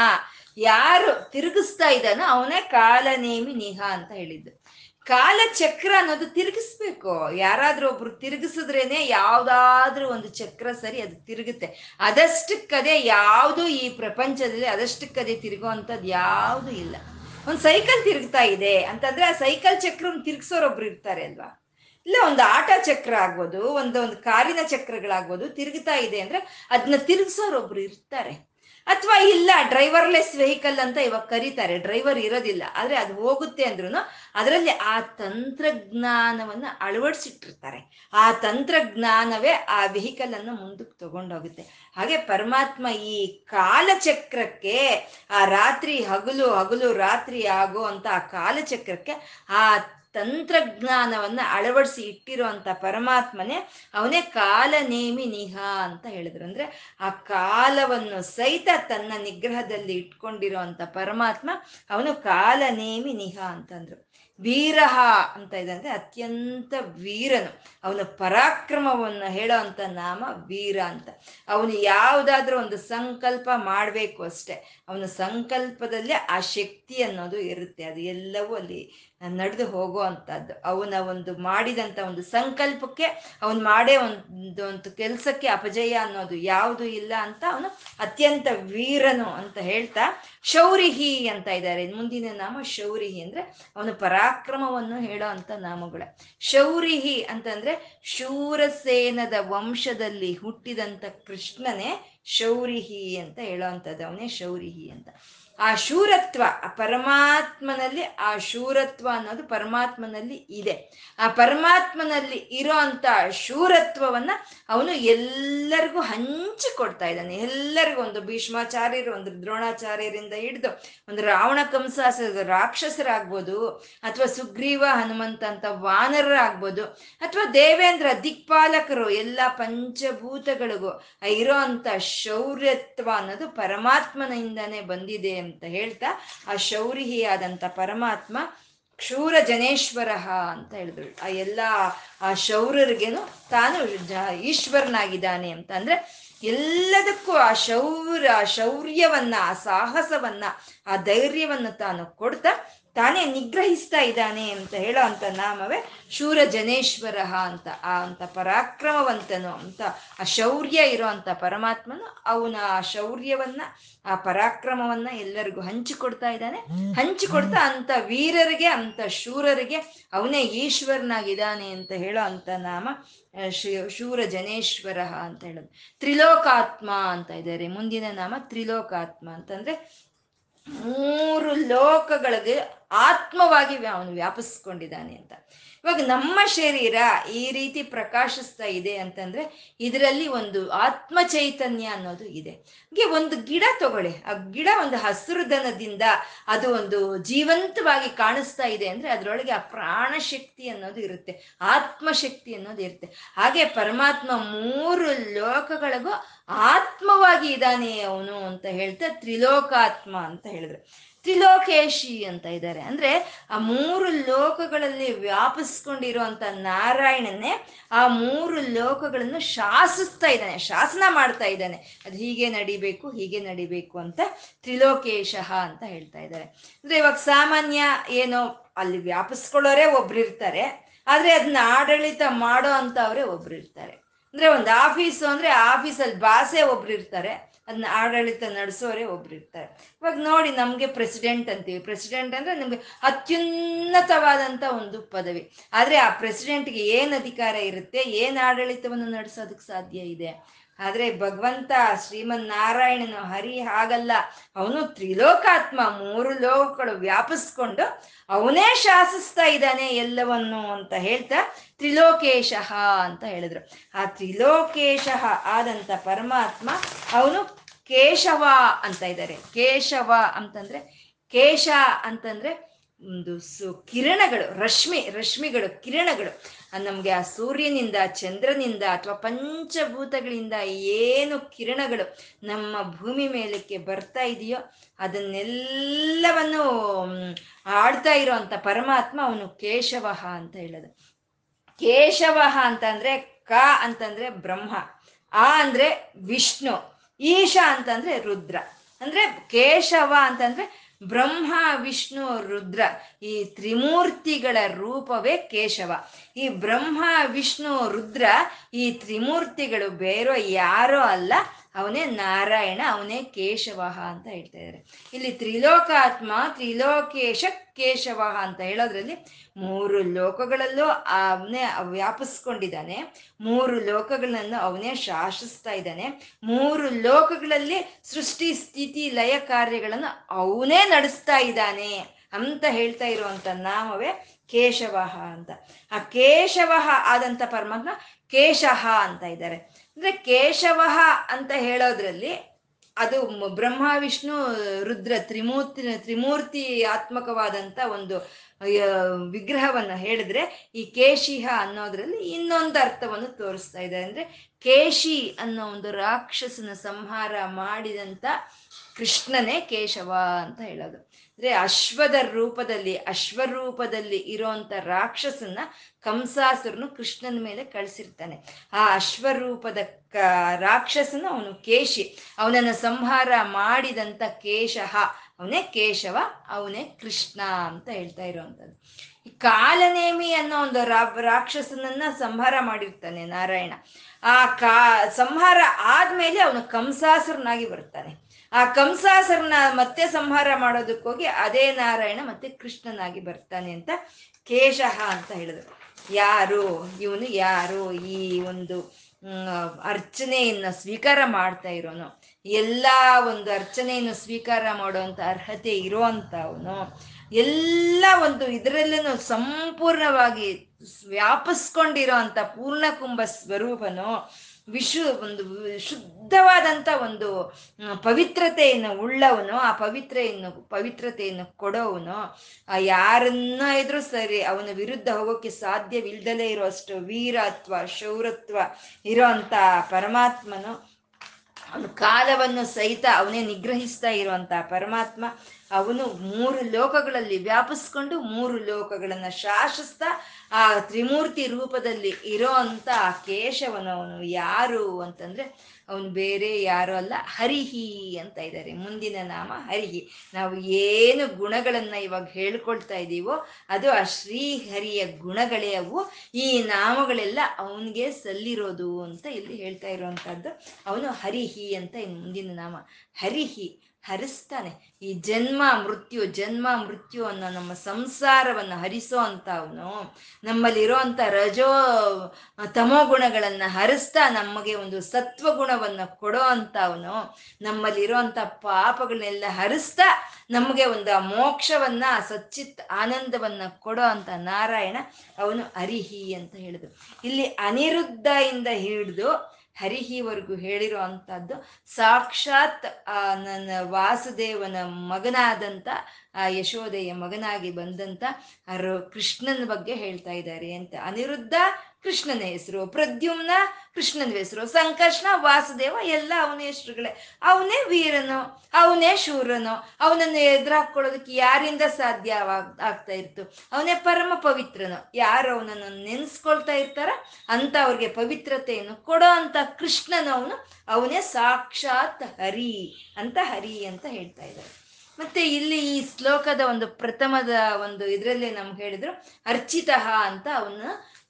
ಯಾರು ತಿರುಗಿಸ್ತಾ ಇದ್ದಾನೋ ಅವನೇ ಕಾಲನೇಮಿ ನಿಹಾ ಅಂತ ಹೇಳಿದ್ದು. ಕಾಲಚಕ್ರ ಅನ್ನೋದು ತಿರುಗಿಸ್ಬೇಕು. ಯಾರಾದ್ರೂ ಒಬ್ರು ತಿರುಗಿಸಿದ್ರೇನೆ ಯಾವ್ದಾದ್ರೂ ಒಂದು ಚಕ್ರ ಸರಿ ಅದು ತಿರುಗುತ್ತೆ. ಅದಷ್ಟಕ್ಕದೇ ಯಾವುದು ಈ ಪ್ರಪಂಚದಲ್ಲಿ ಅದಷ್ಟಕ್ಕದೇ ತಿರುಗುವಂಥದ್ದು ಯಾವುದು ಇಲ್ಲ. ಒಂದು ಸೈಕಲ್ ತಿರುಗ್ತಾ ಇದೆ ಅಂತಂದ್ರೆ ಆ ಸೈಕಲ್ ಚಕ್ರವನ್ನು ತಿರುಗಿಸೋರೊಬ್ರು ಇರ್ತಾರೆ ಅಲ್ವಾ? ಇಲ್ಲ, ಒಂದು ಆಟ ಚಕ್ರ ಆಗ್ಬೋದು, ಒಂದು ಒಂದು ಕಾರಿನ ಚಕ್ರಗಳಾಗ್ಬೋದು, ತಿರುಗ್ತಾ ಇದೆ ಅಂದ್ರೆ ಅದನ್ನ ತಿರುಗಿಸೋರೊಬ್ರು ಇರ್ತಾರೆ. ಅಥವಾ ಇಲ್ಲ ಡ್ರೈವರ್ಲೆಸ್ ವೆಹಿಕಲ್ ಅಂತ ಇವಾಗ ಕರೀತಾರೆ ಡ್ರೈವರ್ ಇರೋದಿಲ್ಲ, ಆದ್ರೆ ಅದು ಹೋಗುತ್ತೆ ಅಂದ್ರೂ ಅದರಲ್ಲಿ ಆ ತಂತ್ರಜ್ಞಾನವನ್ನು ಅಳವಡಿಸಿಟ್ಟಿರ್ತಾರೆ. ಆ ತಂತ್ರಜ್ಞಾನವೇ ಆ ವೆಹಿಕಲ್ ಅನ್ನು ಮುಂದಕ್ಕೆ ತಗೊಂಡೋಗುತ್ತೆ. ಹಾಗೆ ಪರಮಾತ್ಮ ಈ ಕಾಲಚಕ್ರಕ್ಕೆ, ಆ ರಾತ್ರಿ ಹಗಲು ಹಗಲು ರಾತ್ರಿ ಆಗೋ ಅಂತ ಆ ಕಾಲಚಕ್ರಕ್ಕೆ ಆ ತಂತ್ರಜ್ಞಾನವನ್ನ ಅಳವಡಿಸಿ ಇಟ್ಟಿರುವಂತ ಪರಮಾತ್ಮನೇ ಅವನೇ ಕಾಲನೇಮಿ ನಿಹಾ ಅಂತ ಹೇಳಿದ್ರು. ಅಂದ್ರೆ ಆ ಕಾಲವನ್ನು ಸಹಿತ ತನ್ನ ನಿಗ್ರಹದಲ್ಲಿ ಇಟ್ಕೊಂಡಿರುವಂತ ಪರಮಾತ್ಮ ಅವನು ಕಾಲನೇಮಿ ನಿಹಾ ಅಂತಂದ್ರು. ವೀರಹ ಅಂತ ಇದೆ ಅಂದ್ರೆ ಅತ್ಯಂತ ವೀರನು. ಅವನ ಪರಾಕ್ರಮವನ್ನು ಹೇಳೋ ಅಂತ ನಾಮ ವೀರ ಅಂತ. ಅವನು ಯಾವುದಾದ್ರೂ ಒಂದು ಸಂಕಲ್ಪ ಮಾಡಬೇಕು ಅಷ್ಟೆ. ಅವನ ಸಂಕಲ್ಪದಲ್ಲಿ ಆ ಶಕ್ತಿ ಅನ್ನೋದು ಇರುತ್ತೆ. ಅದು ಎಲ್ಲವೂ ಅಲ್ಲಿ ನಡೆದು ಹೋಗೋ ಅಂಥದ್ದು. ಅವನ ಒಂದು ಮಾಡಿದಂಥ ಒಂದು ಸಂಕಲ್ಪಕ್ಕೆ ಅವನು ಮಾಡೇ ಒಂದು ಒಂದು ಕೆಲಸಕ್ಕೆ ಅಪಜಯ ಅನ್ನೋದು ಯಾವುದು ಇಲ್ಲ ಅಂತ ಅವನು ಅತ್ಯಂತ ವೀರನು ಅಂತ ಹೇಳ್ತಾ ಶೌರಿಹಿ ಅಂತ ಇದ್ದಾರೆ. ಮುಂದಿನ ನಾಮ ಶೌರಿಹಿ ಅಂದ್ರೆ ಅವನು ಪರಾಕ್ರಮವನ್ನು ಹೇಳೋ ಅಂತ ನಾಮಗಳ. ಶೌರಿಹಿ ಅಂತಂದ್ರೆ ಶೂರಸೇನದ ವಂಶದಲ್ಲಿ ಹುಟ್ಟಿದಂಥ ಕೃಷ್ಣನೇ ಶೌರಿಹಿ ಅಂತ ಹೇಳೋ ಅಂಥದ್ದು. ಅವನೇ ಶೌರಿಹಿ ಅಂತ. ಆ ಶೂರತ್ವ ಆ ಪರಮಾತ್ಮನಲ್ಲಿ ಆ ಶೂರತ್ವ ಅನ್ನೋದು ಪರಮಾತ್ಮನಲ್ಲಿ ಇದೆ. ಆ ಪರಮಾತ್ಮನಲ್ಲಿ ಇರೋ ಅಂತ ಶೂರತ್ವವನ್ನ ಅವನು ಎಲ್ಲರಿಗೂ ಹಂಚಿಕೊಡ್ತಾ ಇದ್ದಾನೆ. ಎಲ್ಲರಿಗೂ ಒಂದು ಭೀಷ್ಮಾಚಾರ್ಯರು, ಒಂದು ದ್ರೋಣಾಚಾರ್ಯರಿಂದ ಹಿಡಿದು ಒಂದು ರಾವಣ ಕಂಸ ರಾಕ್ಷಸರಾಗ್ಬೋದು, ಅಥವಾ ಸುಗ್ರೀವ, ಹನುಮಂತ ಅಂತ ವಾನರರಾಗ್ಬೋದು, ಅಥವಾ ದೇವೇಂದ್ರ ದಿಕ್ಪಾಲಕರು, ಎಲ್ಲ ಪಂಚಭೂತಗಳಿಗೂ ಇರೋ ಅಂತ ಶೌರ್ಯತ್ವ ಅನ್ನೋದು ಪರಮಾತ್ಮನಿಂದನೇ ಬಂದಿದೆ ಅಂತ ಹೇಳ್ತಾ ಆ ಶೌರಿಹಿಯಾದಂತ ಪರಮಾತ್ಮ ಕ್ಷೂರ ಜನೇಶ್ವರ ಅಂತ ಹೇಳಿದ್ರು. ಆ ಎಲ್ಲ ಆ ಶೌರ್ಯರಿಗೇನು ತಾನು ಈಶ್ವರನಾಗಿದ್ದಾನೆ ಅಂತ ಅಂದ್ರೆ ಎಲ್ಲದಕ್ಕೂ ಆ ಶೌರ್ಯ ಆ ಶೌರ್ಯವನ್ನ, ಆ ಸಾಹಸವನ್ನ, ಆ ಧೈರ್ಯವನ್ನ ತಾನು ಕೊಡ್ತಾ ತಾನೇ ನಿಗ್ರಹಿಸ್ತಾ ಇದ್ದಾನೆ ಅಂತ ಹೇಳೋ ಅಂತ ನಾಮವೇ ಶೂರ ಜನೇಶ್ವರ ಅಂತ, ಆ ಅಂತ ಪರಾಕ್ರಮವಂತನು ಅಂತ, ಆ ಶೌರ್ಯ ಇರೋ ಅಂತ ಪರಮಾತ್ಮನು ಅವನ ಆ ಶೌರ್ಯವನ್ನ, ಆ ಪರಾಕ್ರಮವನ್ನ ಎಲ್ಲರಿಗೂ ಹಂಚಿಕೊಡ್ತಾ ಇದ್ದಾನೆ. ಹಂಚಿಕೊಡ್ತಾ ಅಂತ ವೀರರಿಗೆ, ಅಂತ ಶೂರರಿಗೆ ಅವನೇ ಈಶ್ವರನಾಗಿದ್ದಾನೆ ಅಂತ ಹೇಳೋ ಅಂತ ನಾಮ ಶೂರ ಜನೇಶ್ವರ ಅಂತ ಹೇಳೋದು. ತ್ರಿಲೋಕಾತ್ಮ ಅಂತ ಇದ್ದಾರೆ. ಮುಂದಿನ ನಾಮ ತ್ರಿಲೋಕಾತ್ಮ ಅಂತಂದ್ರೆ ಮೂರು ಲೋಕಗಳಿಗೆ ಆತ್ಮವಾಗಿ ಅವನು ವ್ಯಾಪಿಸ್ಕೊಂಡಿದ್ದಾನೆ ಅಂತ. ಇವಾಗ ನಮ್ಮ ಶರೀರ ಈ ರೀತಿ ಪ್ರಕಾಶಿಸ್ತಾ ಇದೆ ಅಂತಂದ್ರೆ ಇದರಲ್ಲಿ ಒಂದು ಆತ್ಮ ಚೈತನ್ಯ ಅನ್ನೋದು ಇದೆ. ಹಾಗೆ ಒಂದು ಗಿಡ ತಗೊಳ್ಳಿ. ಆ ಗಿಡ ಒಂದು ಹಸಿರು ದನದಿಂದ ಅದು ಒಂದು ಜೀವಂತವಾಗಿ ಕಾಣಿಸ್ತಾ ಇದೆ ಅಂದ್ರೆ ಅದರೊಳಗೆ ಆ ಪ್ರಾಣ ಶಕ್ತಿ ಅನ್ನೋದು ಇರುತ್ತೆ. ಆತ್ಮಶಕ್ತಿ ಅನ್ನೋದು ಇರುತ್ತೆ. ಹಾಗೆ ಪರಮಾತ್ಮ ಮೂರು ಲೋಕಗಳಿಗೂ ಆತ್ಮವಾಗಿ ಇದ್ದಾನೆ ಅವನು ಅಂತ ಹೇಳ್ತಾ ತ್ರಿಲೋಕಾತ್ಮ ಅಂತ ಹೇಳಿದ್ರು. ತ್ರಿಲೋಕೇಶಿ ಅಂತ ಇದ್ದಾರೆ. ಅಂದ್ರೆ ಆ ಮೂರು ಲೋಕಗಳಲ್ಲಿ ವ್ಯಾಪಿಸ್ಕೊಂಡಿರುವಂತ ನಾರಾಯಣನೇ ಆ ಮೂರು ಲೋಕಗಳನ್ನು ಶಾಸಿಸ್ತಾ ಇದ್ದಾನೆ, ಶಾಸನ ಮಾಡ್ತಾ ಇದ್ದಾನೆ. ಅದು ಹೀಗೆ ನಡಿಬೇಕು ಹೀಗೆ ನಡಿಬೇಕು ಅಂತ ತ್ರಿಲೋಕೇಶ ಅಂತ ಹೇಳ್ತಾ ಇದ್ದಾರೆ. ಅಂದ್ರೆ ಇವಾಗ ಸಾಮಾನ್ಯ ಏನೋ ಅಲ್ಲಿ ವ್ಯಾಪಿಸ್ಕೊಳ್ಳೋರೇ ಒಬ್ರು ಇರ್ತಾರೆ, ಆದ್ರೆ ಅದನ್ನ ಆಡಳಿತ ಮಾಡೋ ಅಂತವ್ರೆ ಒಬ್ರು ಇರ್ತಾರೆ. ಅಂದ್ರೆ ಒಂದು ಆಫೀಸು ಅಂದ್ರೆ ಆಫೀಸಲ್ಲಿ ಬಾಸೆ ಒಬ್ರು ಇರ್ತಾರೆ ಅದನ್ನ ಆಡಳಿತ ನಡೆಸೋರೆ ಒಬ್ರು ಇರ್ತಾರೆ ಇವಾಗ ನೋಡಿ ನಮಗೆ ಪ್ರೆಸಿಡೆಂಟ್ ಅಂತೀವಿ. ಪ್ರೆಸಿಡೆಂಟ್ ಅಂದ್ರೆ ನಮ್ಗೆ ಅತ್ಯುನ್ನತವಾದಂತ ಒಂದು ಪದವಿ. ಆದ್ರೆ ಆ ಪ್ರೆಸಿಡೆಂಟ್ಗೆ ಏನ್ ಅಧಿಕಾರ ಇರುತ್ತೆ, ಏನ್ ಆಡಳಿತವನ್ನು ನಡೆಸೋದಕ್ಕೆ ಸಾಧ್ಯ ಇದೆ? ಆದ್ರೆ ಭಗವಂತ ಶ್ರೀಮನ್ ನಾರಾಯಣನು ಹರಿ ಹಾಗಲ್ಲ. ಅವನು ತ್ರಿಲೋಕಾತ್ಮ, ಮೂರು ಲೋಕಗಳು ವ್ಯಾಪಿಸ್ಕೊಂಡು ಅವನೇ ಶಾಸಿಸ್ತಾ ಇದ್ದಾನೆ ಎಲ್ಲವನ್ನು ಅಂತ ಹೇಳ್ತಾ ತ್ರಿಲೋಕೇಶ ಅಂತ ಹೇಳಿದ್ರು. ಆ ತ್ರಿಲೋಕೇಶ ಆದಂತ ಪರಮಾತ್ಮ ಅವನು ಕೇಶವ ಅಂತ ಇದ್ದಾರೆ. ಕೇಶವ ಅಂತಂದ್ರೆ, ಕೇಶ ಅಂತಂದ್ರೆ ಒಂದು ಸು ಕಿರಣಗಳು, ರಶ್ಮಿ, ರಶ್ಮಿಗಳು, ಕಿರಣಗಳು. ನಮಗೆ ಆ ಸೂರ್ಯನಿಂದ, ಚಂದ್ರನಿಂದ ಅಥವಾ ಪಂಚಭೂತಗಳಿಂದ ಏನು ಕಿರಣಗಳು ನಮ್ಮ ಭೂಮಿ ಮೇಲಕ್ಕೆ ಬರ್ತಾ ಇದೆಯೋ ಅದನ್ನೆಲ್ಲವನ್ನು ಆಡ್ತಾ ಇರೋವಂಥ ಪರಮಾತ್ಮ ಅವನು ಕೇಶವ ಅಂತ ಹೇಳೋದು. ಕೇಶವ ಅಂತಂದ್ರೆ ಕ ಅಂತಂದ್ರೆ ಬ್ರಹ್ಮ, ಆ ಅಂದ್ರೆ ವಿಷ್ಣು, ಈಶ ಅಂತಂದ್ರೆ ರುದ್ರ. ಅಂದ್ರೆ ಕೇಶವ ಅಂತಂದ್ರೆ ಬ್ರಹ್ಮ, ವಿಷ್ಣು, ರುದ್ರ. ಈ ತ್ರಿಮೂರ್ತಿಗಳ ರೂಪವೇ ಕೇಶವ. ಈ ಬ್ರಹ್ಮ, ವಿಷ್ಣು, ರುದ್ರ ಈ ತ್ರಿಮೂರ್ತಿಗಳು ಬೇರೋ ಯಾರೋ ಅಲ್ಲ, ಅವನೇ ನಾರಾಯಣ, ಅವನೇ ಕೇಶವ ಅಂತ ಹೇಳ್ತಾ ಇದ್ದಾರೆ ಇಲ್ಲಿ ತ್ರಿಲೋಕಾತ್ಮ, ತ್ರಿಲೋಕೇಶ, ಕೇಶವ ಅಂತ ಹೇಳೋದ್ರಲ್ಲಿ ಮೂರು ಲೋಕಗಳಲ್ಲೂ ಅವನೇ ವ್ಯಾಪಿಸ್ಕೊಂಡಿದ್ದಾನೆ. ಮೂರು ಲೋಕಗಳನ್ನು ಅವನೇ ಶಾಸಿಸ್ತಾ ಇದ್ದಾನೆ. ಮೂರು ಲೋಕಗಳಲ್ಲಿ ಸೃಷ್ಟಿ, ಸ್ಥಿತಿ, ಲಯ ಕಾರ್ಯಗಳನ್ನು ಅವನೇ ನಡೆಸ್ತಾ ಇದ್ದಾನೆ ಅಂತ ಹೇಳ್ತಾ ಇರುವಂತ ನಾಮವೇ ಕೇಶವ ಅಂತ. ಆ ಕೇಶವ ಆದಂತ ಪರಮಾತ್ಮ ಕೇಶಹ ಅಂತ ಇದ್ದಾರೆ. ಅಂದ್ರೆ ಕೇಶವ ಅಂತ ಹೇಳೋದ್ರಲ್ಲಿ ಅದು ಬ್ರಹ್ಮ, ವಿಷ್ಣು, ರುದ್ರ ತ್ರಿಮೂರ್ತಿ ತ್ರಿಮೂರ್ತಿ ಆತ್ಮಕವಾದಂತ ಒಂದು ವಿಗ್ರಹವನ್ನ ಹೇಳಿದ್ರೆ ಈ ಕೇಶಿಹ ಅನ್ನೋದ್ರಲ್ಲಿ ಇನ್ನೊಂದು ಅರ್ಥವನ್ನು ತೋರಿಸ್ತಾ ಇದೆ ಅಂದ್ರೆ ಕೇಶಿ ಅನ್ನೋ ಒಂದು ರಾಕ್ಷಸನ ಸಂಹಾರ ಮಾಡಿದಂತ ಕೃಷ್ಣನೇ ಕೇಶವ ಅಂತ ಹೇಳೋದು. ಅಂದ್ರೆ ಅಶ್ವದ ರೂಪದಲ್ಲಿ, ಅಶ್ವರೂಪದಲ್ಲಿ ಇರೋಂಥ ರಾಕ್ಷಸನ್ನ ಕಂಸಾಸುರನು ಕೃಷ್ಣನ ಮೇಲೆ ಕಳಿಸಿರ್ತಾನೆ. ಆ ಅಶ್ವರೂಪದ ಕ, ರಾಕ್ಷಸನು ಅವನು ಕೇಶಿ. ಅವನನ್ನು ಸಂಹಾರ ಮಾಡಿದಂತ ಕೇಶಃ, ಅವನೇ ಕೇಶವ, ಅವನೇ ಕೃಷ್ಣ ಅಂತ ಹೇಳ್ತಾ ಇರುವಂಥದ್ದು. ಕಾಲನೇಮಿ ಅನ್ನೋ ಒಂದು ರಾಕ್ಷಸನನ್ನ ಸಂಹಾರ ಮಾಡಿರ್ತಾನೆ ನಾರಾಯಣ. ಆ ಕಾ, ಸಂಹಾರ ಆದ್ಮೇಲೆ ಅವನು ಕಂಸಾಸುರನಾಗಿ ಬರ್ತಾನೆ. ಆ ಕಂಸಾಸರನ್ನ ಮತ್ತೆ ಸಂಹಾರ ಮಾಡೋದಕ್ಕೋಗಿ ಅದೇ ನಾರಾಯಣ ಮತ್ತೆ ಕೃಷ್ಣನಾಗಿ ಬರ್ತಾನೆ ಅಂತ ಕೇಶಃ ಅಂತ ಹೇಳಿದ್ರು. ಯಾರು? ಇವನು ಯಾರು? ಈ ಒಂದು ಅರ್ಚನೆಯನ್ನು ಸ್ವೀಕಾರ ಮಾಡ್ತಾ ಇರೋನು. ಎಲ್ಲ ಒಂದು ಅರ್ಚನೆಯನ್ನು ಸ್ವೀಕಾರ ಮಾಡುವಂತ ಅರ್ಹತೆ ಇರೋವಂಥವನು ಎಲ್ಲ ಒಂದು ಇದರಲ್ಲೂ ಸಂಪೂರ್ಣವಾಗಿ ವ್ಯಾಪಿಸ್ಕೊಂಡಿರೋ ಅಂತ ಪೂರ್ಣಕುಂಭ ಸ್ವರೂಪನು ವಿಶು, ಒಂದು ಶುದ್ಧವಾದಂಥ ಒಂದು ಪವಿತ್ರತೆಯನ್ನು ಉಳ್ಳವನು, ಆ ಪವಿತ್ರೆಯನ್ನು, ಪವಿತ್ರತೆಯನ್ನು ಕೊಡೋವನು, ಆ, ಯಾರನ್ನ ಇದ್ರೂ ಸರಿ ಅವನ ವಿರುದ್ಧ ಹೋಗೋಕ್ಕೆ ಸಾಧ್ಯವಿಲ್ದಲೇ ಇರೋಷ್ಟು ವೀರತ್ವ, ಶೌರತ್ವ ಇರೋ ಪರಮಾತ್ಮನು, ಅವನು ಕಾಲವನ್ನು ಸಹಿತ ಅವನೇ ನಿಗ್ರಹಿಸ್ತಾ ಇರುವಂತ ಪರಮಾತ್ಮ, ಅವನು ಮೂರು ಲೋಕಗಳಲ್ಲಿ ವ್ಯಾಪಿಸ್ಕೊಂಡು ಮೂರು ಲೋಕಗಳನ್ನ ಶಾಸಿಸ್ತಾ, ಆ ತ್ರಿಮೂರ್ತಿ ರೂಪದಲ್ಲಿ ಇರೋ ಅಂತ ಆ ಕೇಶವನು ಅವನು ಯಾರು ಅಂತಂದ್ರೆ ಅವನು ಬೇರೆ ಯಾರು ಅಲ್ಲ, ಹರಿಹಿ ಅಂತ ಇದ್ದಾರೆ. ಮುಂದಿನ ನಾಮ ಹರಿಹಿ. ನಾವು ಏನು ಗುಣಗಳನ್ನ ಇವಾಗ ಹೇಳ್ಕೊಳ್ತಾ ಇದ್ದೀವೋ ಅದು ಆ ಶ್ರೀಹರಿಯ ಗುಣಗಳೇ ಅವು. ಈ ನಾಮಗಳೆಲ್ಲ ಅವನಿಗೆ ಸಲ್ಲಿರೋದು ಅಂತ ಇಲ್ಲಿ ಹೇಳ್ತಾ ಇರುವಂತಹದ್ದು. ಅವನು ಹರಿಹಿ ಅಂತ ಇನ್ನು ಮುಂದಿನ ನಾಮ ಹರಿಹಿ. ಹರಿಸ್ತಾನೆ. ಈ ಜನ್ಮ ಮೃತ್ಯು ಜನ್ಮ ಮೃತ್ಯು ಅನ್ನೋ ನಮ್ಮ ಸಂಸಾರವನ್ನು ಹರಿಸೋ ಅಂತ ಅವನು ನಮ್ಮಲ್ಲಿರೋ ಅಂತ ರಜೋ, ತಮೋ ಗುಣಗಳನ್ನ ಹರಿಸ್ತಾ ನಮಗೆ ಒಂದು ಸತ್ವ ಗುಣವನ್ನ ಕೊಡೋ ಅಂತ ಅವನು ನಮ್ಮಲ್ಲಿರೋ ಅಂತ ಪಾಪಗಳನ್ನೆಲ್ಲ ಹರಿಸ್ತಾ ನಮಗೆ ಒಂದು ಆ ಮೋಕ್ಷವನ್ನ ಸಚ್ಚಿತ್ ಆನಂದವನ್ನ ಕೊಡೋ ಅಂತ ನಾರಾಯಣ ಅವನು ಅರಿಹಿ ಅಂತ ಹೇಳಿದ್ರು. ಇಲ್ಲಿ ಅನಿರುದ್ಧ ಇಂದ ಹಿಡಿದು ಹರಿಹಿವರೆಗೂ ಹೇಳಿರೋ ಅಂಥದ್ದು ಸಾಕ್ಷಾತ್, ಆ, ನನ್ನ ವಾಸುದೇವನ ಮಗನಾದಂಥ ಆ ಯಶೋದೆಯ ಮಗನಾಗಿ ಬಂದಂಥ ಕೃಷ್ಣನ ಬಗ್ಗೆ ಹೇಳ್ತಾ ಇದ್ದಾರೆ ಅಂತ. ಅನಿರುದ್ಧ ಕೃಷ್ಣನ ಹೆಸರು, ಪ್ರದ್ಯುಮ್ನ ಕೃಷ್ಣನ ಹೆಸರು, ಸಂಕರ್ಷಣ, ವಾಸುದೇವ, ಎಲ್ಲ ಅವನ ಹೆಸರುಗಳೇ. ಅವನೇ ವೀರನು, ಅವನೇ ಶೂರನು, ಅವನನ್ನು ಎದುರಾಕೊಳ್ಳೋದಕ್ಕೆ ಯಾರಿಂದ ಸಾಧ್ಯ ಆಗ್ತಾ ಇತ್ತು ಅವನೇ ಪರಮ ಪವಿತ್ರನು. ಯಾರು ಅವನನ್ನು ನೆನೆಸ್ಕೊಳ್ತಾ ಇರ್ತಾರ? ಅಂತ ಅವ್ರಿಗೆ ಪವಿತ್ರತೆಯನ್ನು ಕೊಡೋ ಅಂತ ಕೃಷ್ಣನವನು ಅವನೇ. ಸಾಕ್ಷಾತ್ ಹರಿ ಅಂತ ಹರಿ ಅಂತ ಹೇಳ್ತಾ ಇದ್ದಾರೆ ಮತ್ತೆ ಇಲ್ಲಿ ಈ ಶ್ಲೋಕದ ಒಂದು ಪ್ರಥಮದ ಒಂದು ಇದರಲ್ಲಿ ನಮ್ಗೆ ಹೇಳಿದ್ರು ಅರ್ಚಿತಃ ಅಂತ ಅವನ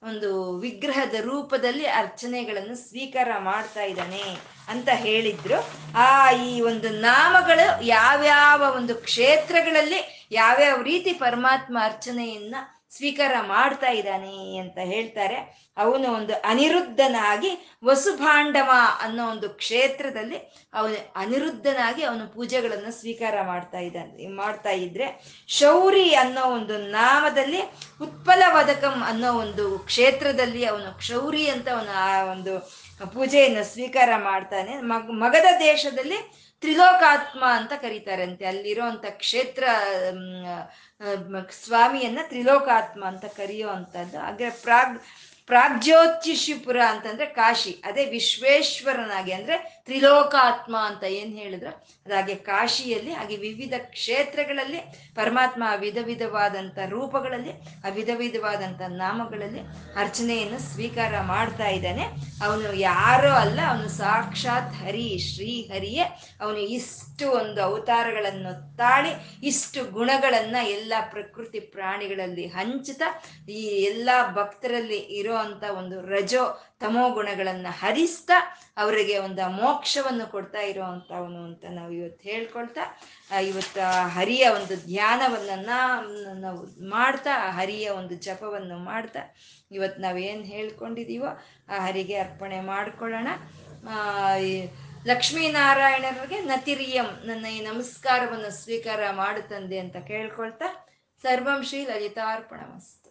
ಒಂದು ವಿಗ್ರಹದ ರೂಪದಲ್ಲಿ ಅರ್ಚನೆಗಳನ್ನು ಸ್ವೀಕಾರ ಮಾಡ್ತಾ ಇದ್ದಾನೆ ಅಂತ ಹೇಳಿದ್ರು. ಆ ಈ ಒಂದು ನಾಮಗಳು ಯಾವ್ಯಾವ ಒಂದು ಕ್ಷೇತ್ರಗಳಲ್ಲಿ ಯಾವ್ಯಾವ ರೀತಿ ಪರಮಾತ್ಮ ಅರ್ಚನೆಯನ್ನ ಸ್ವೀಕಾರ ಮಾಡ್ತಾ ಇದ್ದಾನೆ ಅಂತ ಹೇಳ್ತಾರೆ. ಅವನು ಒಂದು ಅನಿರುದ್ಧನಾಗಿ ವಸುಭಾಂಡವ ಅನ್ನೋ ಒಂದು ಕ್ಷೇತ್ರದಲ್ಲಿ ಅವನು ಅನಿರುದ್ಧನಾಗಿ ಅವನು ಪೂಜೆಗಳನ್ನು ಸ್ವೀಕಾರ ಮಾಡ್ತಾ ಇದ್ದಾನೆ, ಮಾಡ್ತಾ ಇದ್ರೆ ಶೌರಿ ಅನ್ನೋ ಒಂದು ನಾಮದಲ್ಲಿ ಉತ್ಪಲ ವದಕಂ ಅನ್ನೋ ಒಂದು ಕ್ಷೇತ್ರದಲ್ಲಿ ಅವನು ಕ್ಷೌರಿ ಅಂತ ಅವನು ಆ ಒಂದು ಪೂಜೆಯನ್ನು ಸ್ವೀಕಾರ ಮಾಡ್ತಾನೆ. ಮಗ್ ಮಗದ ದೇಶದಲ್ಲಿ ತ್ರಿಲೋಕಾತ್ಮ ಅಂತ ಕರೀತಾರಂತೆ. ಅಲ್ಲಿರುವಂತ ಕ್ಷೇತ್ರ ಸ್ವಾಮಿಯನ್ನ ತ್ರಿಲೋಕಾತ್ಮ ಅಂತ ಕರೆಯೋ ಅಂತದ್ದು ಹಾಗೆ ಪ್ರಾಗ್, ಪ್ರಾಗ್ಜ್ಯೋತಿಷಿಪುರ ಅಂತಂದ್ರೆ ಕಾಶಿ. ಅದೇ ವಿಶ್ವೇಶ್ವರನಾಗಿ ಅಂದ್ರೆ ತ್ರಿಲೋಕಾತ್ಮ ಅಂತ ಏನ್ ಹೇಳಿದ್ರು? ಅದಾಗೆ ಕಾಶಿಯಲ್ಲಿ, ಹಾಗೆ ವಿವಿಧ ಕ್ಷೇತ್ರಗಳಲ್ಲಿ, ಪರಮಾತ್ಮ ವಿಧ ವಿಧವಾದಂಥ ರೂಪಗಳಲ್ಲಿ ಆ ವಿಧ ವಿಧವಾದಂಥ ನಾಮಗಳಲ್ಲಿ ಅರ್ಚನೆಯನ್ನು ಸ್ವೀಕಾರ ಮಾಡ್ತಾ ಇದ್ದಾನೆ. ಅವನು ಯಾರೋ ಅಲ್ಲ, ಅವನು ಸಾಕ್ಷಾತ್ ಹರಿ, ಶ್ರೀ ಹರಿಯೇ. ಅವನು ಇಷ್ಟು ಒಂದು ಅವತಾರಗಳನ್ನು ತಾಳಿ, ಇಷ್ಟು ಗುಣಗಳನ್ನ ಎಲ್ಲ ಪ್ರಕೃತಿ ಪ್ರಾಣಿಗಳಲ್ಲಿ ಹಂಚುತ್ತಾ ಈ ಎಲ್ಲ ಭಕ್ತರಲ್ಲಿ ಇರೋ ಅಂತ ಒಂದು ರಜೋ ತಮೋ ಗುಣಗಳನ್ನು ಹರಿಸ್ತಾ ಅವರಿಗೆ ಒಂದು ಮೋಕ್ಷವನ್ನು ಕೊಡ್ತಾ ಇರುವಂಥವನು ಅಂತ ನಾವು ಇವತ್ತು ಹೇಳ್ಕೊಳ್ತಾ ಇವತ್ತು ಹರಿಯ ಒಂದು ಧ್ಯಾನವನ್ನ ನಾವು ಮಾಡ್ತಾ ಹರಿಯ ಒಂದು ಜಪವನ್ನು ಮಾಡ್ತಾ ಇವತ್ತು ನಾವೇನು ಹೇಳ್ಕೊಂಡಿದೀವೋ ಆ ಹರಿಗೆ ಅರ್ಪಣೆ ಮಾಡ್ಕೊಳ್ಳೋಣ. ಲಕ್ಷ್ಮೀನಾರಾಯಣರಿಗೆ ನತಿರಿಯಂ ನನ್ನ ಈ ನಮಸ್ಕಾರವನ್ನು ಸ್ವೀಕಾರ ಮಾಡುತ್ತಂದೆ ಅಂತ ಕೇಳ್ಕೊಳ್ತಾ, ಸರ್ವಂ ಶ್ರೀ ಲಲಿತಾರ್ಪಣಮಸ್ತು.